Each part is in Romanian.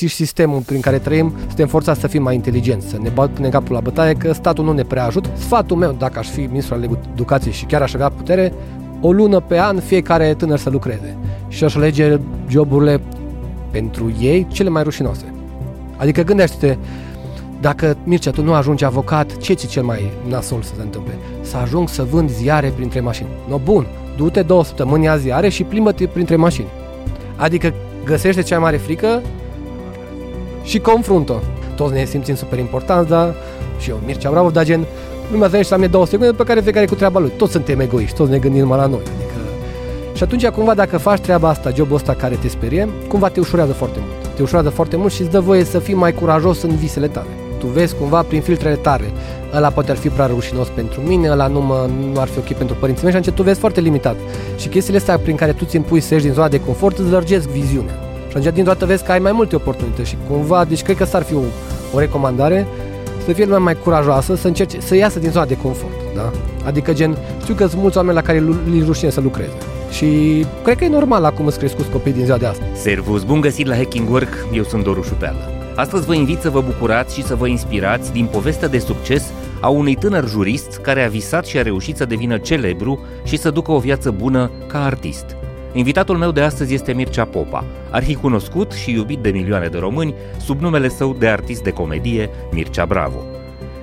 societății și sistemul prin care trăim, suntem forțați să fim mai inteligenți, să ne batem capul la bătaie, că statul nu ne prea ajută. Sfatul meu, dacă aș fi ministrul al educației și chiar aș avea putere, o lună pe an fiecare tânăr să lucreze și aș alege joburile pentru ei cele mai rușinoase. Adică gândește-te, dacă Mircea, tu nu ajungi avocat, ce ți cel mai nasol să se întâmple? Să ajung să vând ziare printre mașini. No, bun, du-te două săptămâni a ziare și plimbă-te printre mașini. Adică găsește cea mai mare frică și confruntă. Toți ne simțim super importanți, da? Și eu, Mircea Bravo, dar gen, lumea să la mine două secunde pe care fiecare cu treaba lui. Toți suntem egoiști, toți ne gândim numai la noi. Adică... Și atunci, cumva, dacă faci treaba asta, jobul ăsta care te sperie, cumva te ușurează foarte mult. Te ușurează foarte mult și îți dă voie să fii mai curajos în visele tale. Tu vezi cumva prin filtrele tale. Ăla poate ar fi prea rușinos pentru mine, ăla nu, mă, nu ar fi ok pentru părinții mei și atunci tu vezi foarte limitat. Și chestiile astea prin care tu ți impui să ieși din zona de confort îți lărgesc viziunea. Și atunci dintr-o dată vezi că ai mai multe oportunități și cumva, deci cred că s-ar fi o, o recomandare să fie lumea mai curajoasă, să încerce să iasă din zona de confort. Da? Adică gen, știu că sunt mulți oameni la care li rușine să lucreze. Și cred că e normal acum îți crescut copii din ziua de astăzi. Servus, bun găsit la Hacking Work, eu sunt Doru Șupeală. Astăzi vă invit să vă bucurați și să vă inspirați din povestea de succes a unui tânăr jurist care a visat și a reușit să devină celebru și să ducă o viață bună ca artist. Invitatul meu de astăzi este Mircea Popa, arhicunoscut și iubit de milioane de români sub numele său de artist de comedie Mircea Bravo.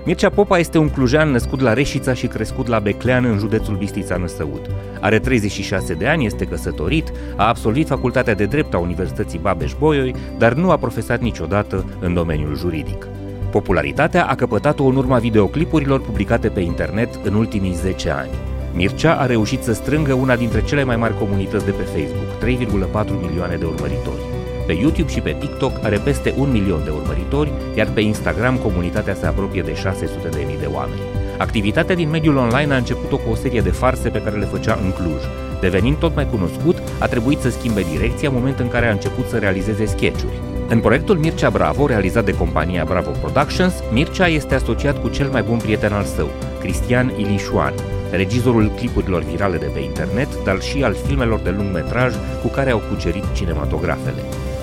Mircea Popa este un clujan născut la Reșița și crescut la Beclean în județul Bistița Năsăud. Are 36 de ani, este căsătorit, a absolvit facultatea de drept a Universității Babeș-Bolyai, dar nu a profesat niciodată în domeniul juridic. Popularilitatea a căpătat-o în urma videoclipurilor publicate pe internet în ultimii 10 ani. Mircea a reușit să strângă una dintre cele mai mari comunități de pe Facebook, 3,4 milioane de urmăritori. Pe YouTube și pe TikTok are peste un milion de urmăritori, iar pe Instagram comunitatea se apropie de 600 de mii de oameni. Activitatea din mediul online a început-o cu o serie de farse pe care le făcea în Cluj. Devenind tot mai cunoscut, a trebuit să schimbe direcția în moment în care a început să realizeze sketchuri. În proiectul Mircea Bravo, realizat de compania Bravo Productions, Mircea este asociat cu cel mai bun prieten al său, Cristian Ilișoan, regizorul clipurilor virale de pe internet, dar și al filmelor de lung metraj cu care au cucerit cinematografele.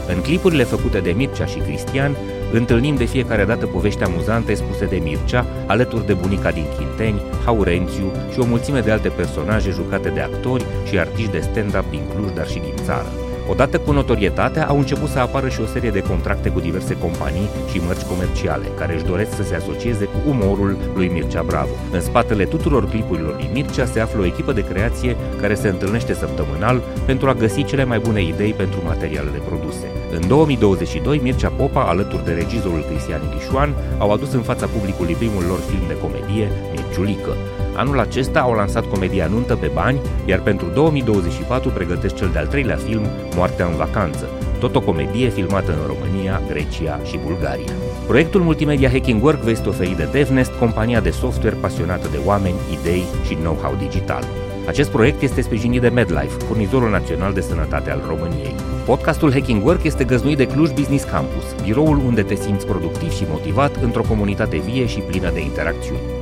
În clipurile făcute de Mircea și Cristian, întâlnim de fiecare dată povești amuzante spuse de Mircea, alături de bunica din Chinteni, Haurențiu și o mulțime de alte personaje jucate de actori și artiști de stand-up din Cluj, dar și din țară. Odată cu notorietatea, au început să apară și o serie de contracte cu diverse companii și mărci comerciale, care își doresc să se asocieze cu umorul lui Mircea Bravo. În spatele tuturor clipurilor lui Mircea se află o echipă de creație care se întâlnește săptămânal pentru a găsi cele mai bune idei pentru materialele produse. În 2022, Mircea Popa, alături de regizorul Cristian Ilișoan, au adus în fața publicului primul lor film de comedie, Mirciulică. Anul acesta au lansat comedia Nuntă pe bani, iar pentru 2024 pregătesc cel de-al treilea film, Moartea în vacanță, tot o comedie filmată în România, Grecia și Bulgaria. Proiectul multimedia Hacking Work vă este oferit de DevNest, compania de software pasionată de oameni, idei și know-how digital. Acest proiect este sprijinit de MedLife, furnizorul național de sănătate al României. Podcastul Hacking Work este găznuit de Cluj Business Campus, biroul unde te simți productiv și motivat într-o comunitate vie și plină de interacțiuni.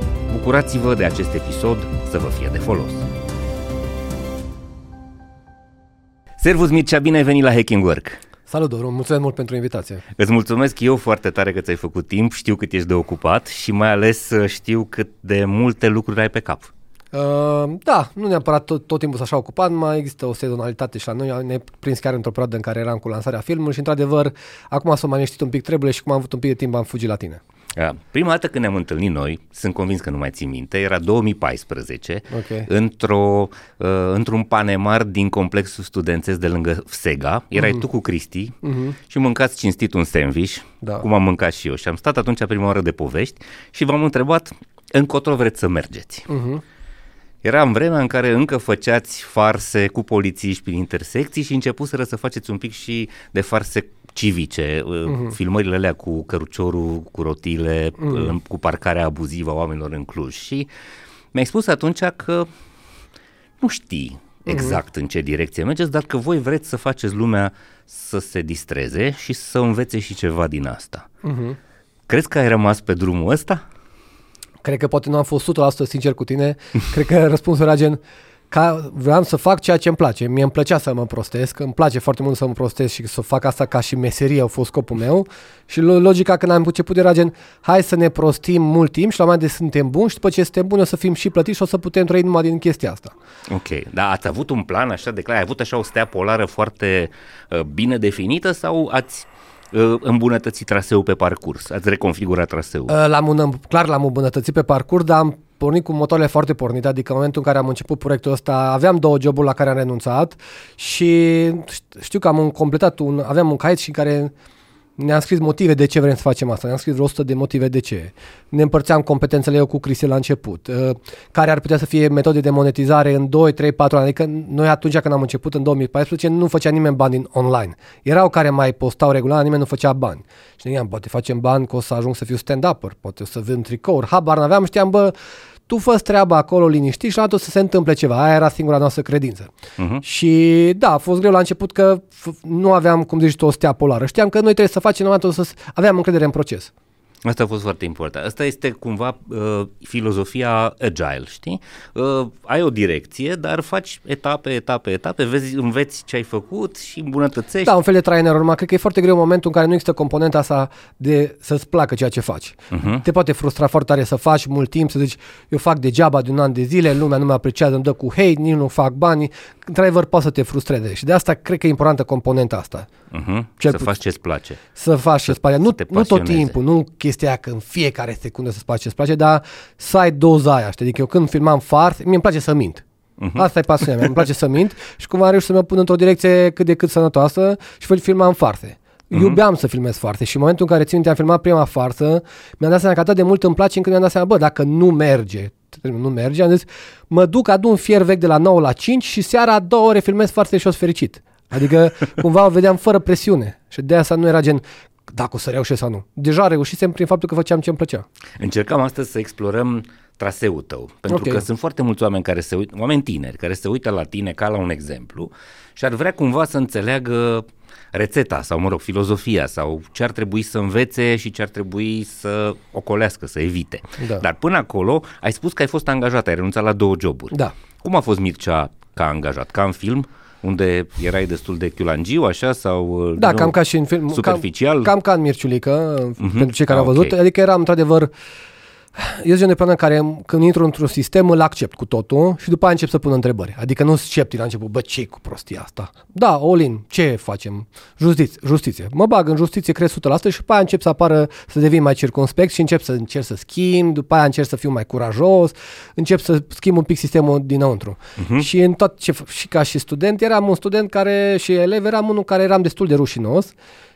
Bucurați-vă de acest episod să vă fie de folos. Servus Mircea, bine ai venit la Hacking Work! Salut, Doru, mulțumesc mult pentru invitație. Îți mulțumesc eu foarte tare că ți-ai făcut timp, știu cât ești de ocupat și mai ales uh, știu cât de multe lucruri ai pe cap. Uh, da, nu neapărat tot, tot timpul să așa ocupat, mai există o sezonalitate și la noi ne prins chiar într-o perioadă în care eram cu lansarea filmului și într-adăvăr acum s-a mai un pic trebuie și cum am avut un pic de timp am fugit la tine. Prima dată când ne-am întâlnit noi, sunt convins că nu mai țin minte, era 2014, okay. într-o, uh, într-un panemar din complexul studențesc de lângă Sega. Erai uh-huh. tu cu Cristi uh-huh. și mâncați cinstit un sandwich, da. cum am mâncat și eu. Și am stat atunci prima oară de povești și v-am întrebat încotro vreți să mergeți. Uh-huh. Era în vremea în care încă făceați farse cu polițiști prin intersecții și începuseră să faceți un pic și de farse civice, uh-huh. filmările alea cu căruciorul, cu rotile, uh-huh. cu parcarea abuzivă a oamenilor în Cluj și mi-ai spus atunci că nu știi exact uh-huh. în ce direcție mergeți, dar că voi vreți să faceți lumea să se distreze și să învețe și ceva din asta. Uh-huh. Crezi că ai rămas pe drumul ăsta? Cred că poate nu am fost 100% sincer cu tine. Cred că răspunsul era gen ca, vreau să fac ceea ce îmi place. Mie îmi plăcea să mă prostesc, îmi place foarte mult să mă prostesc și să fac asta ca și meserie, a fost scopul meu. Și logica când am început era gen, hai să ne prostim mult timp și la un moment dat suntem buni și după ce suntem buni o să fim și plătiți și o să putem trăi numai din chestia asta. Ok, dar ați avut un plan așa de clar, ai avut așa o stea polară foarte uh, bine definită sau ați uh, îmbunătățit traseul pe parcurs? Ați reconfigurat traseul? Uh, l-am, clar l-am îmbunătățit pe parcurs, dar am pornit cu motoarele foarte pornite, adică în momentul în care am început proiectul ăsta aveam două joburi la care am renunțat și știu că am completat un, aveam un caiet și în care ne-am scris motive de ce vrem să facem asta, ne-am scris 100 de motive de ce. Ne împărțeam competențele eu cu Cristi la început, uh, care ar putea să fie metode de monetizare în 2, 3, 4 ani. Adică noi atunci când am început în 2014 nu făcea nimeni bani din online. Erau care mai postau regulat, nimeni nu făcea bani. Și ne poate facem bani că o să ajung să fiu stand-upper, poate o să vând tricouri, habar n-aveam, știam, bă, tu fă treaba acolo liniștit și la o să se întâmple ceva. Aia era singura noastră credință. Uh-huh. Și da, a fost greu la început că nu aveam, cum zici tu, o stea polară. Știam că noi trebuie să facem, numai să aveam încredere în proces. Asta a fost foarte important. Asta este cumva uh, filozofia agile, știi? Uh, ai o direcție, dar faci etape, etape, etape, vezi, înveți ce ai făcut și îmbunătățești. Da, un fel de trai în error. Cred că e foarte greu momentul în care nu există componenta asta de să-ți placă ceea ce faci. Uh-huh. Te poate frustra foarte tare să faci mult timp, să zici, eu fac degeaba de un an de zile, lumea nu mă apreciază, îmi dă cu hate, nici nu fac bani. Într-adevăr, poate să te frustreze. Și de asta cred că e importantă componenta asta. Uh-huh. Cel să faci ce-ți place. Să faci ce-ți place. Nu, nu tot timpul, nu chestia că în fiecare secundă să-ți place ce-ți place, dar să ai doza aia, știi? Adică eu când filmam fars, mie îmi place să mint. Uh-huh. Asta e pasiunea mea, îmi place să mint și cumva reușit să mă pun într-o direcție cât de cât sănătoasă și filmam farse. Uh-huh. Iubeam să filmez farse și în momentul în care țin am filmat prima farsă, mi-am dat seama că atât de mult îmi place încât mi-am dat seama, bă, dacă nu merge, nu merge, am zis, mă duc, adun un fier vechi de la 9 la 5 și seara a două ore filmez farse și o fericit. Adică cumva o vedeam fără presiune. Și de asta nu era gen, dacă o să reușesc sau nu. Deja reușisem prin faptul că făceam ce îmi plăcea. Încercam astăzi să explorăm traseul tău, pentru okay. că sunt foarte mulți oameni care se uită, oameni tineri, care se uită la tine ca la un exemplu și ar vrea cumva să înțeleagă rețeta sau, mă rog, filozofia sau ce ar trebui să învețe și ce ar trebui să ocolească, să evite. Da. Dar până acolo ai spus că ai fost angajat, ai renunțat la două joburi. Da. Cum a fost Mircea ca angajat? Ca în film? Unde erai destul de chiulangiu, așa, sau... Da, nu, cam ca și în film. Superficial? Cam, cam ca în Mirciulică, uh-huh. pentru cei care ah, au văzut. Okay. Adică eram, într-adevăr, uh, eu sunt de persoană care când intru într-un sistem îl accept cu totul și după aia încep să pun întrebări. Adică nu sceptic la început, bă, ce cu prostia asta? Da, Olin, ce facem? Justiție, justiție. Mă bag în justiție, cresc 100% și după aia încep să apară, să devin mai circunspect și încep să încerc să schimb, după aia încerc să fiu mai curajos, încep să schimb un pic sistemul dinăuntru. Uh-huh. Și în tot ce, și ca și student, eram un student care și elev, eram unul care eram destul de rușinos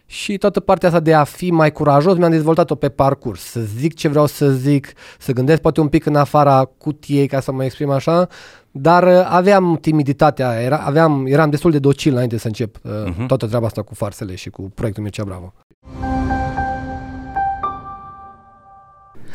și toată partea asta de a fi mai curajos mi-am dezvoltat-o pe parcurs, să zic ce vreau să zic, să gândesc poate un pic în afara cutiei, ca să mă exprim așa, dar uh, aveam timiditatea, era, aveam, eram destul de docil înainte să încep uh, uh-huh. toată treaba asta cu farsele și cu proiectul Mircea Bravo.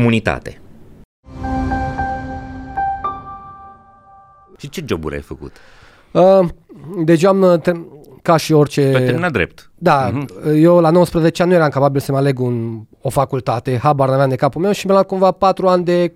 comunitate. Și ce joburi ai făcut? Uh, deci am, uh, ca și orice... Pe terminat drept. Da, uh-huh. eu la 19 ani nu eram capabil să-mi aleg un, o facultate, habar n-aveam de capul meu și mi-am luat cumva 4 ani de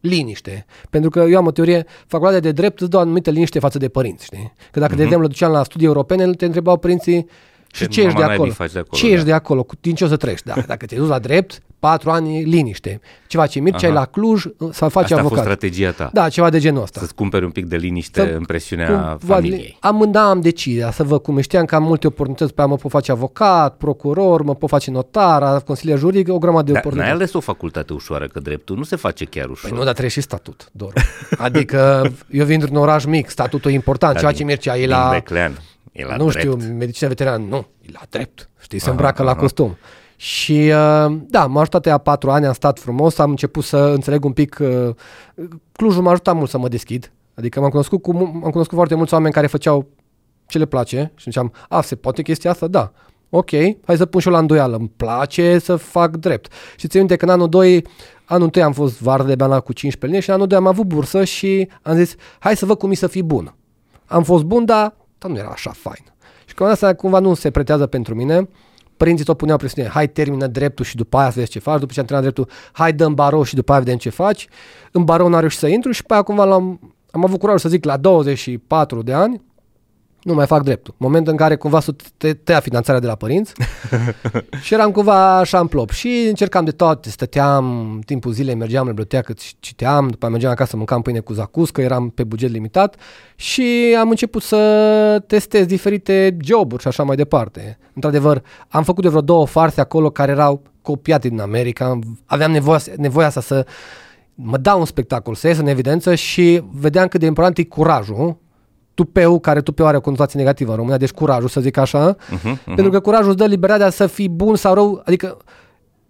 liniște. Pentru că eu am o teorie, facultatea de drept îți dă o anumită liniște față de părinți, știi? Că dacă, uh-huh. de mhm. exemplu, duceam la studii europene, te întrebau părinții și ce ești de acolo? de acolo? Ce da. ești de acolo? Din ce o să trăiești? Da, dacă te duci la drept, patru ani liniște. Ce face Mircea la Cluj să face Asta avocat. a fost strategia ta. Da, ceva de genul ăsta. Să-ți cumperi un pic de liniște să, în presiunea cum, familiei. Am, da, am decizia să văd cum știam că am multe oportunități, pe mă pot face avocat, procuror, mă pot face notar, consilier juridic, o grămadă de da, oportunități. N-ai ales o facultate ușoară, că dreptul nu se face chiar ușor. Păi nu, dar trebuie și statut, doar. Adică eu vin într-un oraș mic, statutul e important, da, ceea ce Mircea e la... Beclean. E la nu drept. știu, medicina veterană, nu, e la drept. Știi, se îmbracă aha, la costum. Și uh, da, m-a ajutat ea patru ani, am stat frumos, am început să înțeleg un pic, uh, Clujul m-a ajutat mult să mă deschid, Adică m-am cunoscut, cu, mu- am cunoscut foarte mulți oameni care făceau ce le place și ziceam, a, se poate chestia asta? Da. Ok, hai să pun și eu la îndoială. Îmi place să fac drept. Și țin minte că în anul 2, anul 1 am fost vară de beana cu 15 luni și în anul 2 am avut bursă și am zis, hai să văd cum e să fii bun. Am fost bun, dar, dar nu era așa fain. Și când asta cumva nu se pretează pentru mine, părinții tot puneau presiune, hai termină dreptul și după aia să vezi ce faci, după ce am terminat dreptul, hai dăm barou și după aia vedem ce faci. În barou n-am reușit să intru și pe aia cumva l-am, am avut curajul să zic la 24 de ani, nu mai fac dreptul. Moment în care cumva să te tăia finanțarea de la părinți și eram cumva așa în plop. Și încercam de toate, stăteam timpul zilei, mergeam la bibliotecă, citeam, după mergeam acasă, mâncam pâine cu zacuscă, eram pe buget limitat și am început să testez diferite joburi și așa mai departe. Într-adevăr, am făcut de vreo două farse acolo care erau copiate din America, aveam nevoia, nevoia asta să mă dau un spectacol, să ies în evidență și vedeam cât de important e curajul tupeu, care tupeu are o conotație negativă în România, deci curajul, să zic așa, uh-huh, uh-huh. pentru că curajul îți dă libertatea să fii bun sau rău, adică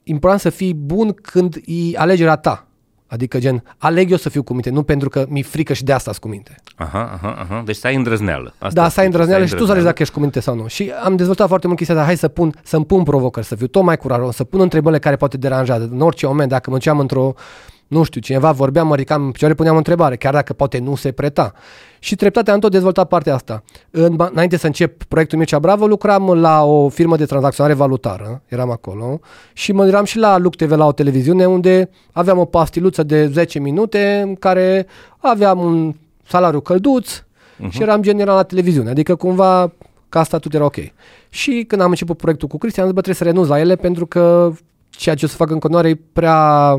important să fii bun când e alegerea ta. Adică gen, aleg eu să fiu cu minte, nu pentru că mi-e frică și de asta cu minte. Aha, aha, aha. Deci să ai îndrăzneală. Asta da, să ai îndrăzneală și tu să alegi dacă ești cu minte sau nu. Și am dezvoltat foarte mult chestia de hai să pun, să-mi pun provocări, să fiu tot mai curajos, să pun întrebările care poate deranja. În orice moment, dacă mă duceam într-o nu știu, cineva vorbea, mă ridicam în picioare, puneam o întrebare, chiar dacă poate nu se preta. Și treptate am tot dezvoltat partea asta. În, înainte să încep proiectul Mircea Bravo, lucram la o firmă de tranzacționare valutară, eram acolo, și mă eram și la Luc TV la o televiziune unde aveam o pastiluță de 10 minute în care aveam un salariu călduț uh-huh. și eram general la televiziune. Adică cumva ca statut era ok. Și când am început proiectul cu Cristian, am zis, bă, trebuie să renunț la ele pentru că ceea ce o să fac în continuare e prea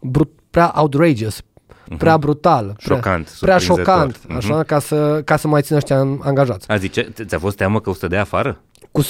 brut, prea outrageous, uh-huh. prea brutal, prea șocant, prea șocant, uh-huh. așa, ca să, ca să mai țină ăștia angajați. A zice, ți-a fost teamă că o să dea afară? Cu 100%,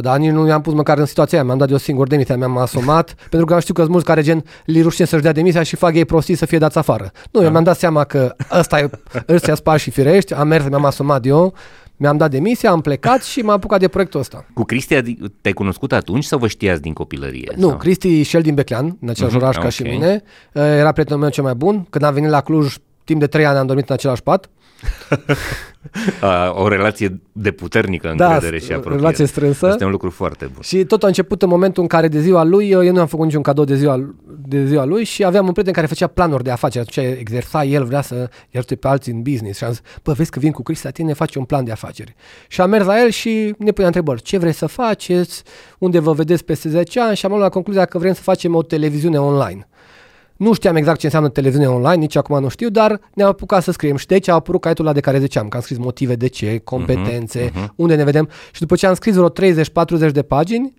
dar nici nu i-am pus măcar în situația aia, mi-am dat eu singur demisia, mi-am asumat, pentru că știu că sunt mulți care gen li rușine să-și dea demisia și fac ei prostii să fie dați afară. Nu, eu mi-am dat seama că ăsta e, ăstea și firești, am mers, mi-am asumat eu, mi-am dat demisia, am plecat și m-am apucat de proiectul ăsta. Cu Cristi te-ai cunoscut atunci sau vă știați din copilărie? Nu, sau? Cristi și șel din Beclean, în același uh-huh, oraș okay. ca și mine. Era prietenul meu cel mai bun. Când am venit la Cluj, timp de trei ani am dormit în același pat. o relație de puternică încredere da, și apropiere. relație strânsă. Asta e un lucru foarte bun. Și tot a început în momentul în care de ziua lui, eu nu am făcut niciun cadou de ziua, de ziua lui și aveam un prieten care făcea planuri de afaceri. Atunci exersa el, vrea să ajute pe alții în business și am zis, bă, vezi că vin cu Cristi la tine, face un plan de afaceri. Și am mers la el și ne punea întrebări. Ce vrei să faceți? Unde vă vedeți peste 10 ani? Și am luat la concluzia că vrem să facem o televiziune online. Nu știam exact ce înseamnă televiziune online, nici acum nu știu, dar ne-am apucat să scriem. Și de aici a apărut caietul la de care ziceam, că am scris motive de ce, competențe, uh-huh, uh-huh. unde ne vedem. Și după ce am scris vreo 30-40 de pagini,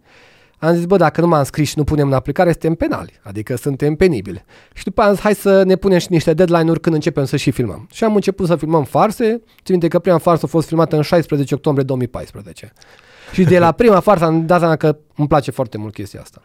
am zis, bă, dacă nu m-am scris și nu punem în aplicare, suntem penali, adică suntem penibili. Și după aia am zis, hai să ne punem și niște deadline-uri când începem să și filmăm. Și am început să filmăm farse. Țin minte că prima farsă a fost filmată în 16 octombrie 2014. Și de la prima farsă am dat seama că îmi place foarte mult chestia asta.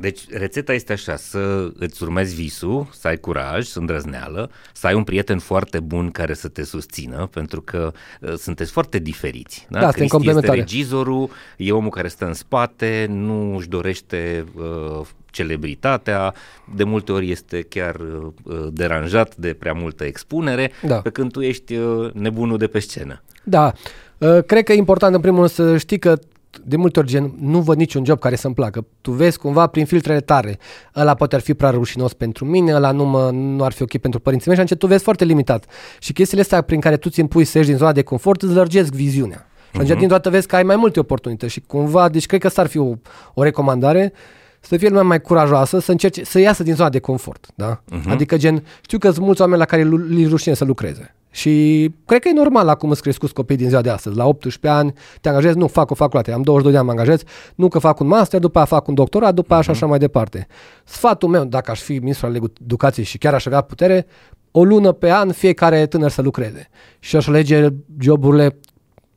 Deci rețeta este așa, să îți urmezi visul, să ai curaj, să îndrăzneală, să ai un prieten foarte bun care să te susțină, pentru că uh, sunteți foarte diferiți. Da, da Cristi este regizorul, e omul care stă în spate, nu își dorește uh, celebritatea, de multe ori este chiar uh, deranjat de prea multă expunere, da. pe când tu ești uh, nebunul de pe scenă. Da, uh, cred că e important în primul rând să știi că de multe ori gen, nu văd niciun job care să-mi placă. Tu vezi cumva prin filtrele tare, ăla poate ar fi prea rușinos pentru mine, ăla nu, mă, nu ar fi ok pentru părinții mei și atunci tu vezi foarte limitat. Și chestiile astea prin care tu ți impui să ieși din zona de confort îți lărgesc viziunea. Și atunci uh-huh. dintr-o dată vezi că ai mai multe oportunități și cumva, deci cred că asta ar fi o, o recomandare să fie lumea mai curajoasă, să încerce să iasă din zona de confort, da? Uh-huh. Adică gen, știu că sunt mulți oameni la care li rușine să lucreze. Și cred că e normal acum îți crescut copii din ziua de astăzi. La 18 ani te angajezi, nu fac o facultate, am 22 de ani mă angajez, nu că fac un master, după aia fac un doctorat, după aia uh-huh. și așa mai departe. Sfatul meu, dacă aș fi ministru al educației și chiar aș avea putere, o lună pe an fiecare tânăr să lucreze. Și aș alege joburile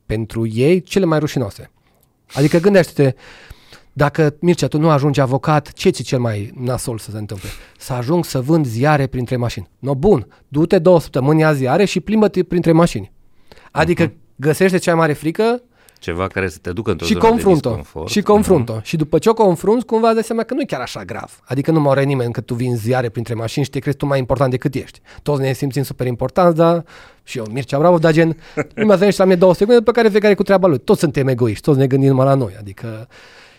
pentru ei cele mai rușinoase. Adică gândește-te, dacă, Mircea, tu nu ajungi avocat, ce ți cel mai nasol să se întâmple? Să ajung să vând ziare printre mașini. No, bun, du-te două săptămâni a ziare și plimbă-te printre mașini. Adică uh-huh. găsește cea mai mare frică Ceva care să te ducă într-o și zonă confrunt-o, de disconfort. și confrunt-o. Și după ce o confrunți, cumva dai seama că nu e chiar așa grav. Adică nu moare nimeni că tu vin ziare printre mașini și te crezi tu mai important decât ești. Toți ne simțim super importanți, dar și eu, Mircea Bravo, dar gen, lumea se la mine două secunde pe care fiecare cu treaba lui. Toți suntem egoiști, toți ne gândim numai la noi. Adică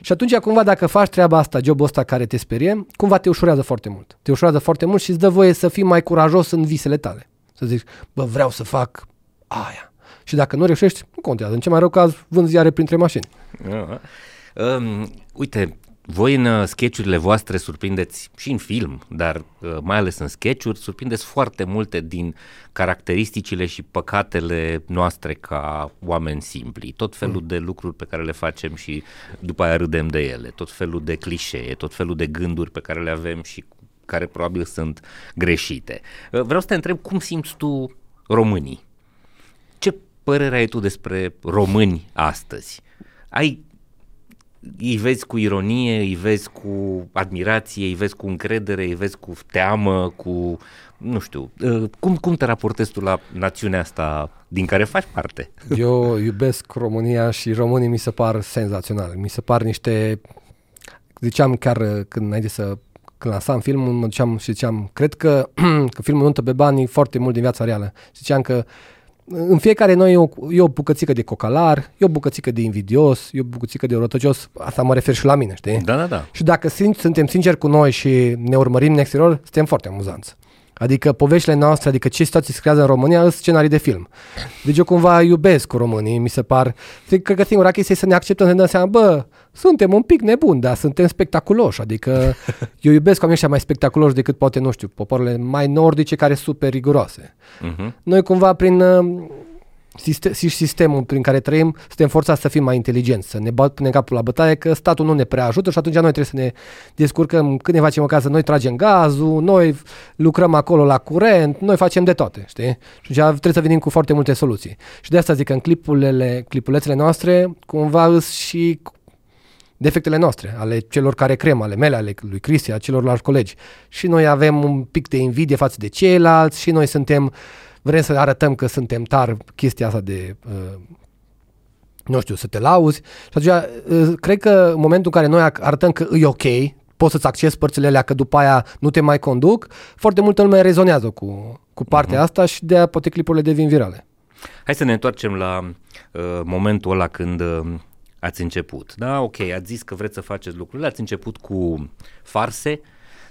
și atunci, cumva, dacă faci treaba asta, jobul ăsta care te sperie, cumva te ușurează foarte mult. Te ușurează foarte mult și îți dă voie să fii mai curajos în visele tale. Să zici, bă, vreau să fac aia. Și dacă nu reușești, nu contează. În ce mai rău caz, vând ziare printre mașini. Uh, um, uite, voi în uh, sketchurile voastre surprindeți și în film, dar uh, mai ales în sketchuri, surprindeți foarte multe din caracteristicile și păcatele noastre ca oameni simpli. Tot felul mm. de lucruri pe care le facem și după aia râdem de ele, tot felul de clișee, tot felul de gânduri pe care le avem și care probabil sunt greșite. Uh, vreau să te întreb cum simți tu românii? Ce părere ai tu despre români astăzi? Ai îi vezi cu ironie, îi vezi cu admirație, îi vezi cu încredere, îi vezi cu teamă, cu, nu știu, uh, cum, cum te raportezi tu la națiunea asta din care faci parte? Eu iubesc România și românii mi se par senzaționali. Mi se par niște, ziceam chiar când înainte să când lansam filmul, mă duceam și ziceam, cred că, că filmul nuntă pe banii foarte mult din viața reală. Ziceam că în fiecare noi e o, e o bucățică de cocalar, e o bucățică de invidios, e o bucățică de rătăcios, asta mă refer și la mine, știi? Da, da, da. Și dacă suntem sinceri cu noi și ne urmărim în exterior, suntem foarte amuzanți. Adică poveștile noastre, adică ce situații se creează în România, sunt scenarii de film. Deci eu cumva iubesc cu românii, mi se par. Cred că singura chestie e să ne acceptăm, să ne dăm seama, bă, suntem un pic nebuni, dar suntem spectaculoși. Adică eu iubesc oamenii ăștia mai spectaculoși decât poate, nu știu, popoarele mai nordice care sunt super riguroase. Uh-huh. Noi cumva prin sistem, sistemul prin care trăim, suntem forțați să fim mai inteligenți, să ne punem capul la bătaie, că statul nu ne prea ajută și atunci noi trebuie să ne descurcăm când ne facem o casă, noi tragem gazul, noi lucrăm acolo la curent, noi facem de toate, știi? Și atunci trebuie să venim cu foarte multe soluții. Și de asta zic că în clipulele, clipulețele noastre, cumva îs și defectele noastre, ale celor care crem, ale mele, ale lui Cristi, a celorlalți colegi. Și noi avem un pic de invidie față de ceilalți și noi suntem uh, vrem să arătăm că suntem tari, chestia asta de, uh, nu știu, să te lauzi. Și atunci, uh, cred că în momentul în care noi arătăm că e ok, poți să-ți accesi părțile alea, că după aia nu te mai conduc, foarte multă lume rezonează cu, cu partea uh-huh. asta și de poate clipurile devin virale. Hai să ne întoarcem la uh, momentul ăla când uh, ați început. Da, ok, ați zis că vreți să faceți lucrurile, ați început cu farse,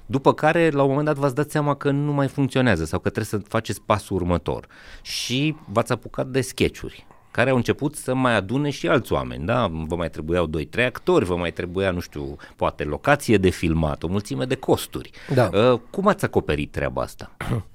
după care, la un moment dat, v-ați dat seama că nu mai funcționează sau că trebuie să faceți pasul următor. Și v-ați apucat de sketchuri care au început să mai adune și alți oameni, da? Vă mai trebuiau 2-3 actori, vă mai trebuia, nu știu, poate locație de filmat, o mulțime de costuri. Da. Uh, cum ați acoperit treaba asta?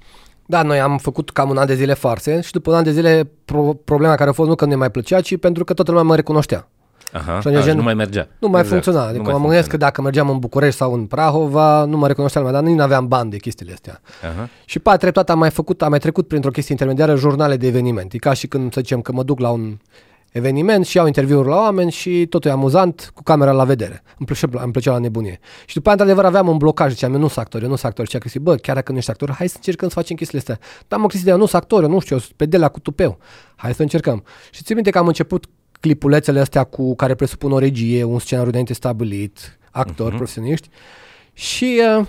Da, noi am făcut cam un an de zile farse și după un an de zile pro- problema care a fost nu că nu ne mai plăcea, ci pentru că toată lumea mă recunoștea. Aha, și a, gen, nu mai mergea. Nu mai exact. funcționa. Adică mă gândesc că dacă mergeam în București sau în Prahova, nu mă recunoștea lumea, dar nici nu aveam bani de chestiile astea. Aha. Și pe treptat am mai făcut, am mai trecut printr-o chestie intermediară, jurnale de eveniment. E ca și când, să zicem, că mă duc la un eveniment și iau interviuri la oameni și totul e amuzant cu camera la vedere. Îmi plăcea, îmi plăcea la nebunie. Și după aia, într-adevăr, aveam un blocaj. Ziceam, eu nu sunt actor, eu nu sunt actor. Și a Cristi, bă, chiar dacă nu ești actor, hai să încercăm să facem chestiile astea. Dar mă, Cristi, eu nu sunt actor, eu nu știu, eu sunt pe de la cu tupeu. Hai să încercăm. Și țin minte că am început clipulețele astea cu care presupun o regie, un scenariu de stabilit, actori, uh-huh. profesioniști. Și uh,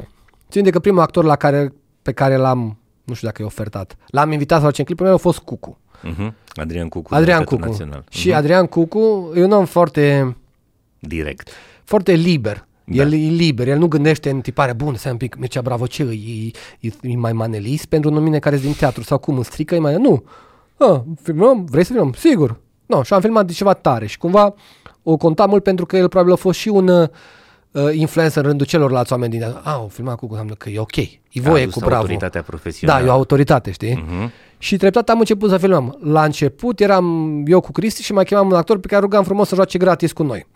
țin de că primul actor la care, pe care l-am, nu știu dacă e ofertat, l-am invitat să facem clipul meu a fost Cucu. Uh-huh. Adrian Cucu. Adrian Cucu. Național. Uh-huh. Și Adrian Cucu e un om foarte... Direct. Foarte liber. Da. El e liber, el nu gândește în tipare, bun, să un pic, Mircea Bravo, ce, e, e, e mai manelist pentru mine care din teatru sau cum, îmi strică, e mai... Nu, ah, filmăm, vrei să filmăm? Sigur, No, și am filmat de ceva tare și cumva o conta mult pentru că el probabil a fost și un uh, influencer în rândul celorlalți oameni din a, au filmat cu înseamnă că e ok, e voie cu bravo. autoritatea profesională. Da, e o autoritate, știi? Uh-huh. Și treptat am început să filmăm. La început eram eu cu Cristi și mai chemam un actor pe care rugam frumos să joace gratis cu noi.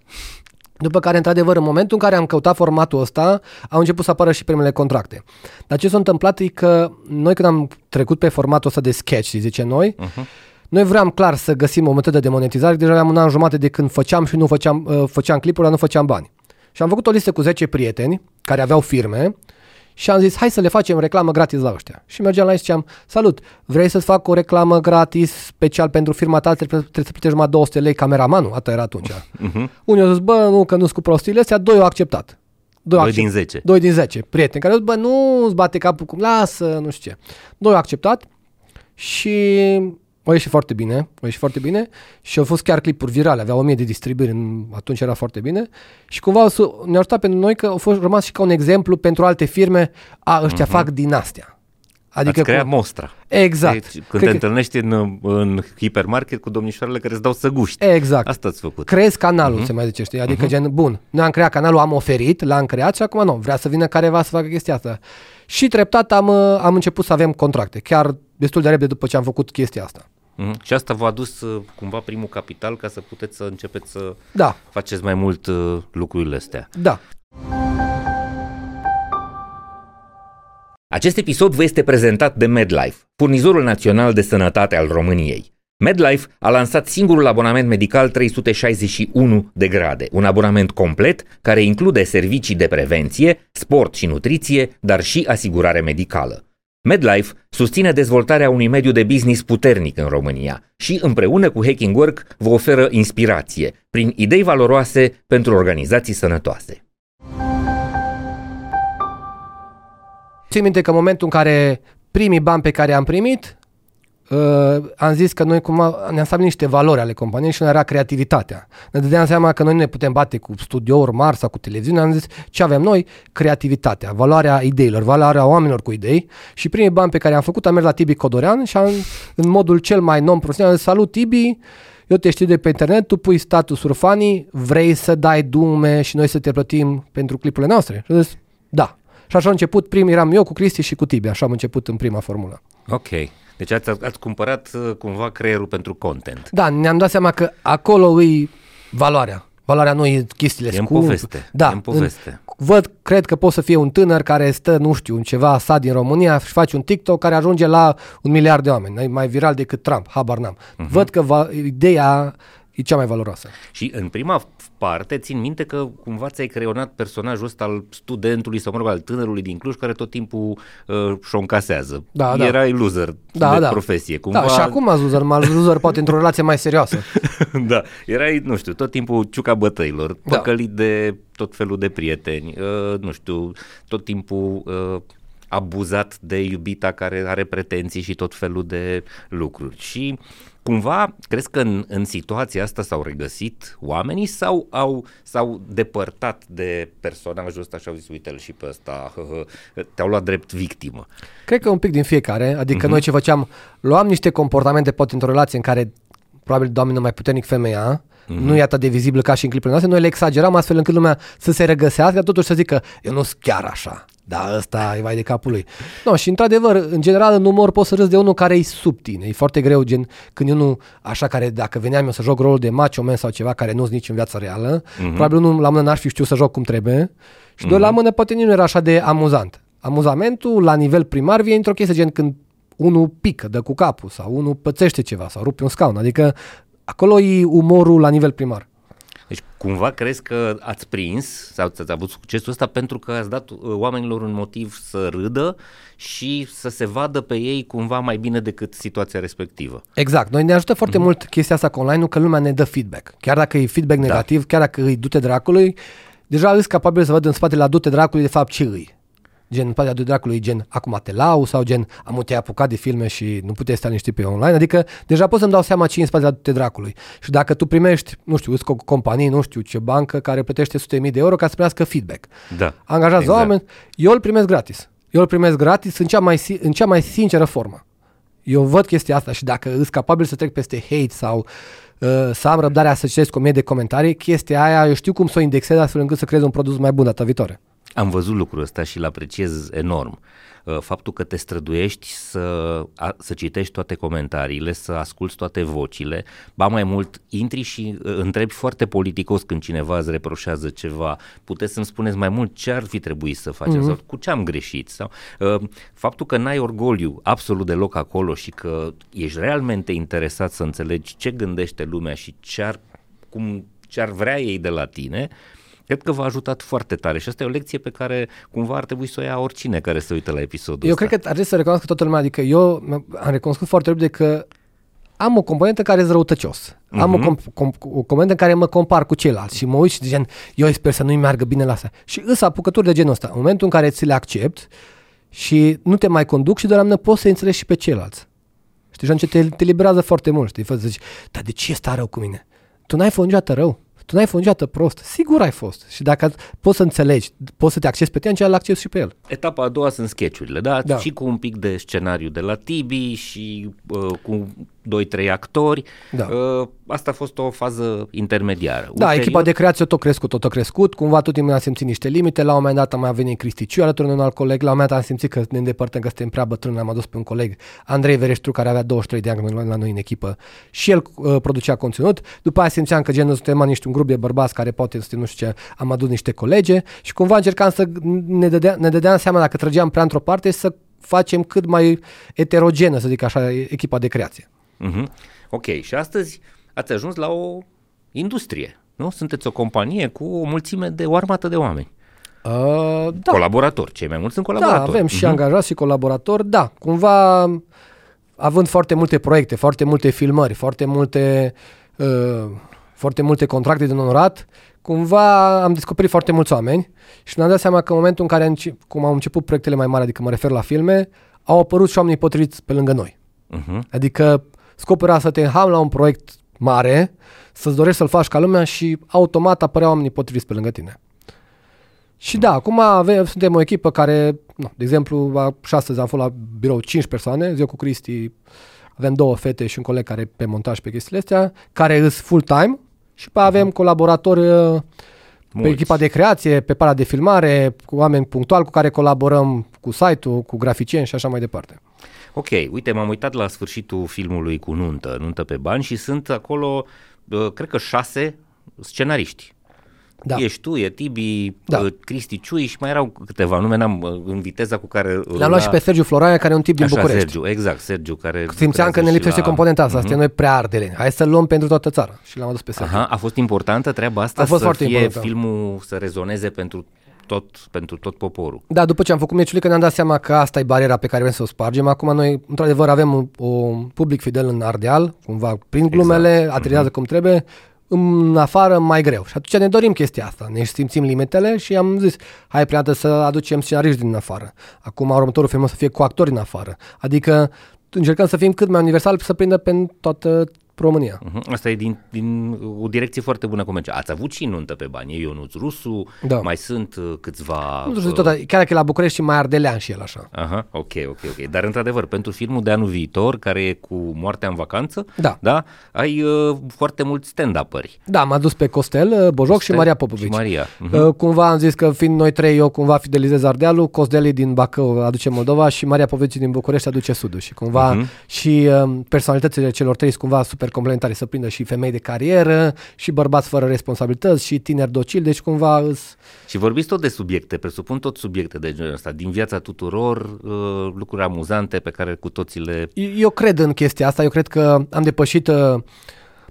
După care, într-adevăr, în momentul în care am căutat formatul ăsta, au început să apară și primele contracte. Dar ce s-a întâmplat e că noi când am trecut pe formatul ăsta de sketch, zice noi, uh-huh noi vreau clar să găsim o metodă de monetizare, deja aveam un an jumate de când făceam și nu făceam, uh, făceam clipuri, dar nu făceam bani. Și am făcut o listă cu 10 prieteni care aveau firme și am zis, hai să le facem reclamă gratis la ăștia. Și mergeam la ei și ziceam, salut, vrei să-ți fac o reclamă gratis special pentru firma ta, trebuie, trebuie să plătești mai 200 lei cameramanul? Asta era atunci. Uh-huh. Unii au zis, bă, nu, că nu sunt cu prostiile astea, doi au acceptat. Doi, doi din 10. Doi din 10 prieteni care au zis, bă, nu îți bate capul cum, lasă, nu știu ce. Doi au acceptat și o ieși foarte bine, o ieși foarte bine și au fost chiar clipuri virale, avea 1000 de distribuiri, atunci era foarte bine și cumva ne-a ajutat pentru noi că au fost rămas și ca un exemplu pentru alte firme, a, ăștia uh-huh. fac din astea. Adică Ați creat cu... mostra. Exact. Deci, când Cred te că... întâlnești în, în hipermarket cu domnișoarele care îți dau să guști. Exact. Asta ați făcut. Crezi canalul, uh-huh. se mai zice, știi? Adică uh-huh. gen, bun, noi am creat canalul, am oferit, l-am creat și acum nu, vrea să vină careva să facă chestia asta. Și treptat am, am început să avem contracte, chiar destul de repede după ce am făcut chestia asta. Mm-hmm. Și asta v-a adus uh, cumva primul capital ca să puteți să începeți să da. faceți mai mult uh, lucrurile astea. Da. Acest episod vă este prezentat de MedLife, furnizorul național de sănătate al României. MedLife a lansat singurul abonament medical 361 de grade, un abonament complet care include servicii de prevenție, sport și nutriție, dar și asigurare medicală. MedLife susține dezvoltarea unui mediu de business puternic în România și împreună cu Hacking Work vă oferă inspirație prin idei valoroase pentru organizații sănătoase. Țin minte că în momentul în care primii bani pe care am primit, uh, am zis că noi cumva ne-am stabilit niște valori ale companiei și nu era creativitatea. Ne dădeam seama că noi nu ne putem bate cu studiouri mari sau cu televiziune, am zis ce avem noi? Creativitatea, valoarea ideilor, valoarea oamenilor cu idei și primii bani pe care am făcut am mers la Tibi Codorean și am, în modul cel mai non-profesional, salut Tibi, eu te știu de pe internet, tu pui status fanii, vrei să dai dume și noi să te plătim pentru clipurile noastre? Și zis, da. Și așa a început, prim eram eu cu Cristi și cu Tibi, așa am început în prima formulă. Ok. Deci ați, ați cumpărat uh, cumva creierul pentru content. Da, ne-am dat seama că acolo e valoarea. Valoarea nu e chestiile e scumpe. în poveste. Da, e în poveste. În, văd, cred că poți să fie un tânăr care stă, nu știu, în ceva sat din România și face un TikTok care ajunge la un miliard de oameni. E mai viral decât Trump, habar n-am. Uh-huh. Văd că va, ideea e cea mai valoroasă. Și în prima parte, țin minte că cumva ți-ai creionat personajul ăsta al studentului sau, mă rog, al tânărului din Cluj care tot timpul uh, șoncasează. Da, da. Erai loser da, de da. profesie. Da, cumva... Da, și acum ați loser, mai loser poate într-o relație mai serioasă. da, erai, nu știu, tot timpul ciuca bătăilor, da. păcălit de tot felul de prieteni, uh, nu știu, tot timpul... Uh, abuzat de iubita care are pretenții și tot felul de lucruri. Și Cumva, crezi că în, în situația asta s-au regăsit oamenii sau au, s-au depărtat de personajul ăsta și au zis, uite-l și pe ăsta, te-au luat drept victimă? Cred că un pic din fiecare, adică uh-huh. noi ce făceam, luam niște comportamente poate într-o relație în care probabil domină mai puternic femeia, mm-hmm. nu e atât de vizibil ca și în clipurile noastre, noi le exageram astfel încât lumea să se regăsească, totuși să zică, eu nu sunt chiar așa. Da, ăsta e vai de capul lui. No, și într-adevăr, în general, în umor poți să râzi de unul care e sub tine. E foarte greu, gen, când e unul așa care, dacă veneam eu să joc rolul de macho man sau ceva care nu sunt nici în viața reală, mm-hmm. probabil unul la mână n-aș fi știu să joc cum trebuie și mm-hmm. doi la mhm. mână poate nici nu era așa de amuzant. Amuzamentul la nivel primar vine într-o chestie gen când unul pică, dă cu capul sau unul pățește ceva sau rupe un scaun. Adică acolo e umorul la nivel primar. Deci cumva crezi că ați prins sau ați avut succesul ăsta pentru că ați dat uh, oamenilor un motiv să râdă și să se vadă pe ei cumva mai bine decât situația respectivă. Exact. Noi ne ajută foarte mm-hmm. mult chestia asta cu online că lumea ne dă feedback. Chiar dacă e feedback da. negativ, da. chiar dacă îi du-te dracului, deja ești capabil să văd în spatele la du-te dracului de fapt ce îi gen partea de dracului, gen acum te lau sau gen am te apucat de filme și nu puteai sta niște pe online, adică deja pot să-mi dau seama ce în spatele de dracului. Și dacă tu primești, nu știu, o companie, nu știu ce bancă care plătește sute mii de euro ca să primească feedback. Da. Angajați exact. oameni, eu îl primesc gratis. Eu îl primesc gratis în cea mai, în cea mai sinceră formă. Eu văd chestia asta și dacă îți capabil să trec peste hate sau uh, să am răbdarea să citesc o mie de comentarii, chestia aia eu știu cum să o indexez astfel încât să creez un produs mai bun data viitoare. Am văzut lucrul ăsta și îl apreciez enorm. Uh, faptul că te străduiești să, să citești toate comentariile, să asculți toate vocile, ba mai mult, intri și uh, întrebi foarte politicos când cineva îți reproșează ceva, puteți să-mi spuneți mai mult ce ar fi trebuit să facem mm-hmm. sau cu ce am greșit. Sau, uh, faptul că n-ai orgoliu absolut deloc acolo și că ești realmente interesat să înțelegi ce gândește lumea și ce ar, cum, ce ar vrea ei de la tine, uh, Cred că v-a ajutat foarte tare și asta e o lecție pe care cumva ar trebui să o ia oricine care se uită la episodul Eu ăsta. cred că ar trebui să recunosc toată lumea, adică eu am recunoscut foarte repede că am o componentă care e răutăcios. Uh-huh. Am o, Mhm. com- com- o componentă în care mă compar cu ceilalți și mă uit și de gen, eu sper să nu-i meargă bine la asta. Și îs apucături de genul ăsta. În momentul în care ți le accept și nu te mai conduc și doar poți să înțelegi și pe ceilalți. Știi, și atunci te, te liberează foarte mult, știi, fă să zici, dar de ce e rău cu mine? Tu n-ai fost niciodată rău, tu n-ai fost niciodată prost, sigur ai fost. Și dacă poți să înțelegi, poți să te accesi pe tine, atunci îl accesi și pe el. Etapa a doua sunt sketchurile, da? Da. Și cu un pic de scenariu de la Tibi și uh, cu 2-3 actori. Da. Uh, asta a fost o fază intermediară. Da, Ulterior- echipa de creație tot crescut, tot a crescut, cumva tot timpul am simțit niște limite, la un moment dat am mai venit Cristi Ciu alături de un alt coleg, la un moment dat am simțit că ne îndepărtăm, că suntem prea bătrâni, am adus pe un coleg, Andrei Vereștru, care avea 23 de ani la noi în echipă și el uh, producea conținut, după aia simțeam că genul suntem niște un grup de bărbați care poate să nu știu ce, am adus niște colege și cumva încercam să ne, dădea, ne dădeam seama dacă trăgeam prea într-o parte să facem cât mai eterogenă, să zic așa, echipa de creație. Mhm. Ok, și astăzi ați ajuns la o industrie, nu? Sunteți o companie cu o mulțime de o armată de oameni. Uh, da. Colaboratori, cei mai mulți sunt Da, colaboratori. avem și Mhm. angajați și colaboratori, da. Cumva, având foarte multe proiecte, foarte multe filmări, foarte multe, uh, foarte multe contracte de onorat, cumva am descoperit foarte mulți oameni și ne-am dat seama că în momentul în care, am, înce- cum am început proiectele mai mari, adică mă refer la filme, au apărut și oamenii potriviți pe lângă noi. Mhm. Adică scopul era să te înham la un proiect mare, să-ți dorești să-l faci ca lumea și automat apăreau oamenii potriviți pe lângă tine. Și da, acum avem, suntem o echipă care, nu, de exemplu, la astăzi am fost la birou 5 persoane, eu cu Cristi avem două fete și un coleg care e pe montaj pe chestiile astea, care îs full-time și pe avem colaboratori uh, pe Mulți. echipa de creație, pe para de filmare, cu oameni punctual cu care colaborăm cu site-ul, cu graficieni și așa mai departe. Ok, uite, m-am uitat la sfârșitul filmului cu nuntă, nuntă pe bani și sunt acolo, uh, cred că șase scenariști. Da. Ești tu, e Tibi, Da. da. Cristi Ciui și mai erau câteva nume, n-am uh, în viteza cu care... L-am luat și pe Sergiu Floraia, care e un tip din Așa, București. Sergiu, exact, Sergiu, care... Simțeam lucrează că ne și lipsește la... componenta asta, suntem noi prea ardele. Hai să-l luăm pentru toată țara. Și l-am adus pe Sergiu. Aha, a fost importantă treaba asta A fost să foarte fie importantă. filmul să rezoneze pentru tot, pentru tot poporul. Da, după ce am făcut meciulică ne-am dat seama că asta e bariera pe care vrem să o spargem. Acum noi, într-adevăr, avem un, un public fidel în Ardeal, cumva prin glumele, exact. ateriază cum trebuie, în afară mai greu. Și atunci ne dorim chestia asta, ne simțim limitele și am zis, hai prima dată să aducem scenariști din afară. Acum următorul film o să fie cu actori în afară. Adică încercăm să fim cât mai universal să prindă pe toată România. Uh-huh. Asta e din, din o direcție foarte bună comercială. Ați avut și nuntă pe bani. E Ionuț Rusu, Da. mai sunt uh, câțiva... Nu știu, tot, chiar că e la București și mai ardelean și el așa. Aha, ok, ok, ok. Dar într-adevăr, pentru filmul de anul viitor, care e cu Moartea în vacanță, Da. da ai uh, foarte mulți stand-upări. Da, m-a dus pe Costel, uh, Bojoc și Costel Maria Popovici. și Maria, mhm. Uh, Cumva am zis că fiind noi trei, eu cumva fidelizez Ardealul, Costel din Bacău aduce Moldova și Maria Popovici din București aduce Sudul. Și cumva Mhm. și uh, personalitățile celor trei sunt cumva super complementare, să prindă și femei de carieră, și bărbați fără responsabilități, și tineri docili, deci cumva îs... Și vorbiți tot de subiecte, presupun tot subiecte de genul ăsta, din viața tuturor, uh, lucruri amuzante pe care cu toții le... Eu cred în chestia asta, eu cred că am depășit uh,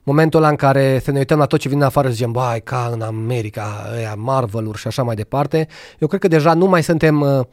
momentul ăla în care să ne uităm la tot ce vine afară și zicem, bai, ca în America, ăia, Marvel-uri și așa mai departe. Eu cred că deja nu mai suntem uh,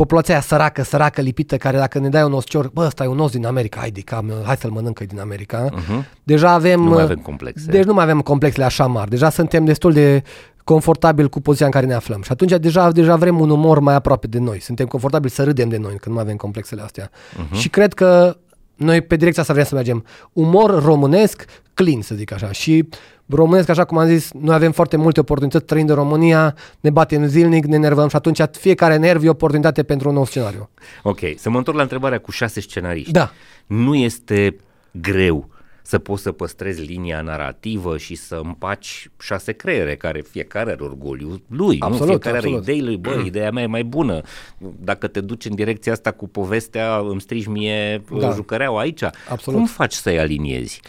populația aia săracă, săracă, lipită, care dacă ne dai un oscior, bă, ăsta e un os din America, hai, de cam, hai să-l mănânc că e din America. Uh-huh. Deja avem... Nu mai uh, avem complexe. Deci nu mai avem complexele așa mari. Deja suntem destul de confortabil cu poziția în care ne aflăm. Și atunci deja, deja vrem un umor mai aproape de noi. Suntem confortabili să râdem de noi, când nu mai avem complexele astea. Uh-huh. Și cred că noi pe direcția asta vrem să mergem. Umor românesc, clean, să zic așa. Și românesc, așa cum am zis, noi avem foarte multe oportunități trăind în România, ne batem zilnic, ne nervăm și atunci fiecare nerv e o oportunitate pentru un nou scenariu. Ok, să mă întorc la întrebarea cu șase scenariști. Da. Nu este greu să poți să păstrezi linia narrativă și să împaci șase creiere care fiecare are orgoliu lui, Absolut, nu? Fiecare absolut. are idei lui, bă, ideea mea e mai bună. Dacă te duci în direcția asta cu povestea, îmi strici mie Da. da. jucăreaua aici. Absolut. Cum faci să-i aliniezi?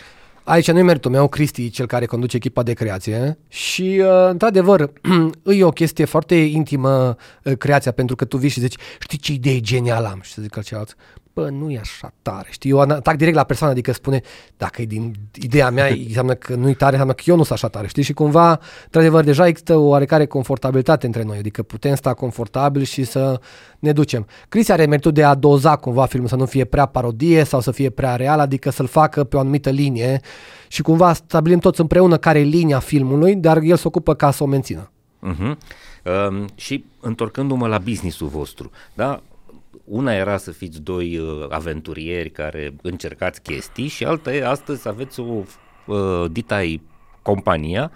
Aici nu-i meritul meu, Cristi, e cel care conduce echipa de creație și, uh, într-adevăr, e o chestie foarte intimă uh, creația, pentru că tu vii și zici, știi ce idee genială am? Și să zic celălalt, bă, nu e așa tare, știi, eu atac direct la persoană, adică spune, dacă e din ideea mea, înseamnă că nu e tare, înseamnă că eu nu sunt așa tare, știi, și cumva, într-adevăr, deja există o oarecare confortabilitate între noi, adică putem sta confortabil și să ne ducem. Cristi are meritul de a doza cumva filmul, să nu fie prea parodie sau să fie prea real, adică să-l facă pe o anumită linie și cumva stabilim toți împreună care e linia filmului, dar el se ocupă ca să o mențină. Uh-huh. Uh, și întorcându-mă la businessul vostru, da? Una era să fiți doi uh, aventurieri care încercați chestii și alta e astăzi aveți o uh, ditai compania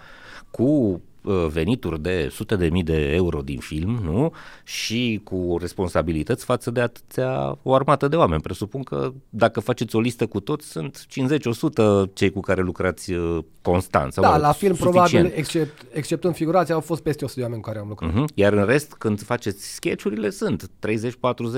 cu Uh, venituri de sute de mii de euro din film, nu? Și cu responsabilități față de atâția, o armată de oameni. Presupun că dacă faceți o listă cu toți, sunt 50-100 cei cu care lucrați uh, constant. Sau da, la film suficient. probabil, except, exceptând figurația, au fost peste 100 de oameni cu care am lucrat. Uh-huh. Iar în rest, când faceți sketchurile, sunt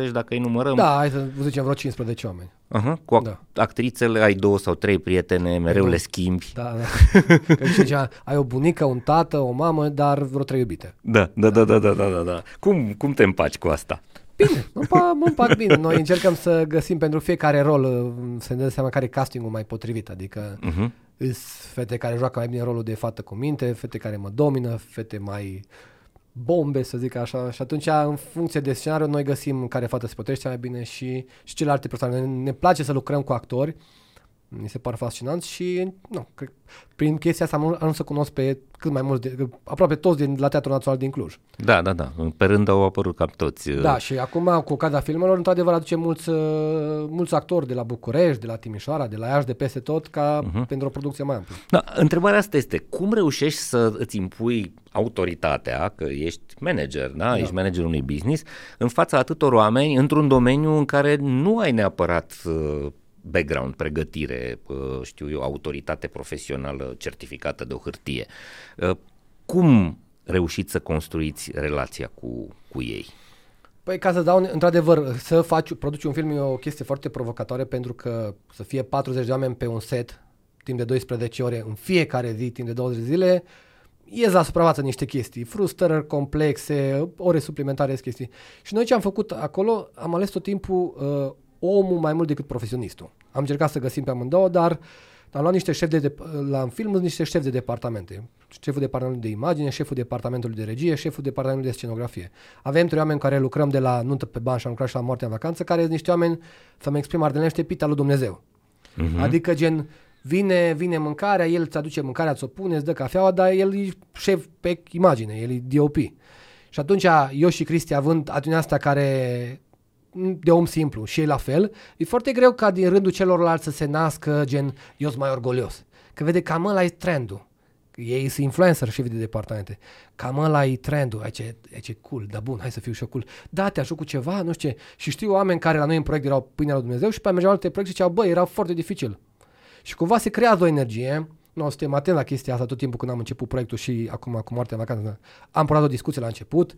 30-40 dacă îi numărăm. Da, hai să zicem vreo 15 oameni. Uh-huh. Cu da. actrițele ai două sau trei prietene, mereu da. le schimbi. Da, da. Că zicea, ai o bunică, un tată, o mamă, dar vreo trei iubite. Da, da, da, da, da, da, da. da. Cum, cum te împaci cu asta? Bine, mă, împac, mă împac bine. Noi încercăm să găsim pentru fiecare rol, uh, să ne dăm seama care e castingul mai potrivit. Adică uh-huh. fete care joacă mai bine rolul de fată cu minte, fete care mă domină, fete mai bombe, să zic așa, și atunci, în funcție de scenariu, noi găsim care fată se potrivește mai bine și, și celelalte persoane. Ne, ne place să lucrăm cu actori, mi se pare fascinant și nu, cred, prin chestia asta am, am să cunosc pe cât mai mulți, de, aproape toți din, la Teatrul Național din Cluj. Da, da, da, pe rând au apărut cam toți. Uh, da, și acum cu ocazia filmelor, într-adevăr, aduce mulți, uh, mulți actori de la București, de la Timișoara, de la Iași, de peste tot, ca uh-huh. pentru o producție mai amplă. Da, întrebarea asta este, cum reușești să îți impui autoritatea, că ești manager, da? da. ești manager unui business, în fața atâtor oameni, într-un domeniu în care nu ai neapărat uh, background, pregătire, știu eu, autoritate profesională certificată de o hârtie. Cum reușiți să construiți relația cu, cu ei? Păi ca să dau, într-adevăr, să faci, produci un film e o chestie foarte provocatoare pentru că să fie 40 de oameni pe un set timp de 12 ore în fiecare zi, timp de 20 zile, ies la suprafață niște chestii, frustrări complexe, ore suplimentare, chestii. Și noi ce am făcut acolo, am ales tot timpul uh, omul mai mult decât profesionistul. Am încercat să găsim pe amândouă, dar am luat niște șefi de, de la film niște șefi de departamente. Șeful departamentului de imagine, șeful departamentului de regie, șeful departamentului de scenografie. Avem trei oameni care lucrăm de la nuntă pe bani și am lucrat și la moartea în vacanță, care sunt niște oameni, să mă exprim ardelește, pita lui Dumnezeu. Uh-huh. Adică gen, vine, vine mâncarea, el îți aduce mâncarea, ți-o pune, îți dă cafeaua, dar el e șef pe imagine, el e DOP. Și atunci eu și Cristi având atitudinea asta care de om simplu și ei la fel, e foarte greu ca din rândul celorlalți să se nască gen eu sunt mai orgolios. Că vede cam ăla e trendul. Ei sunt influencer și de departamente. Cam ăla e trendul. Ai ce, ai ce cool, da bun, hai să fiu și eu cool. Da, te ajut cu ceva, nu știu ce. Și știu oameni care la noi în proiect erau pâinea lui Dumnezeu și pe mergeau alte proiecte și ziceau, băi, era foarte dificil. Și cumva se creează o energie noi suntem atenți la chestia asta tot timpul când am început proiectul și acum cu moartea în vacanță. Am purtat o discuție la început.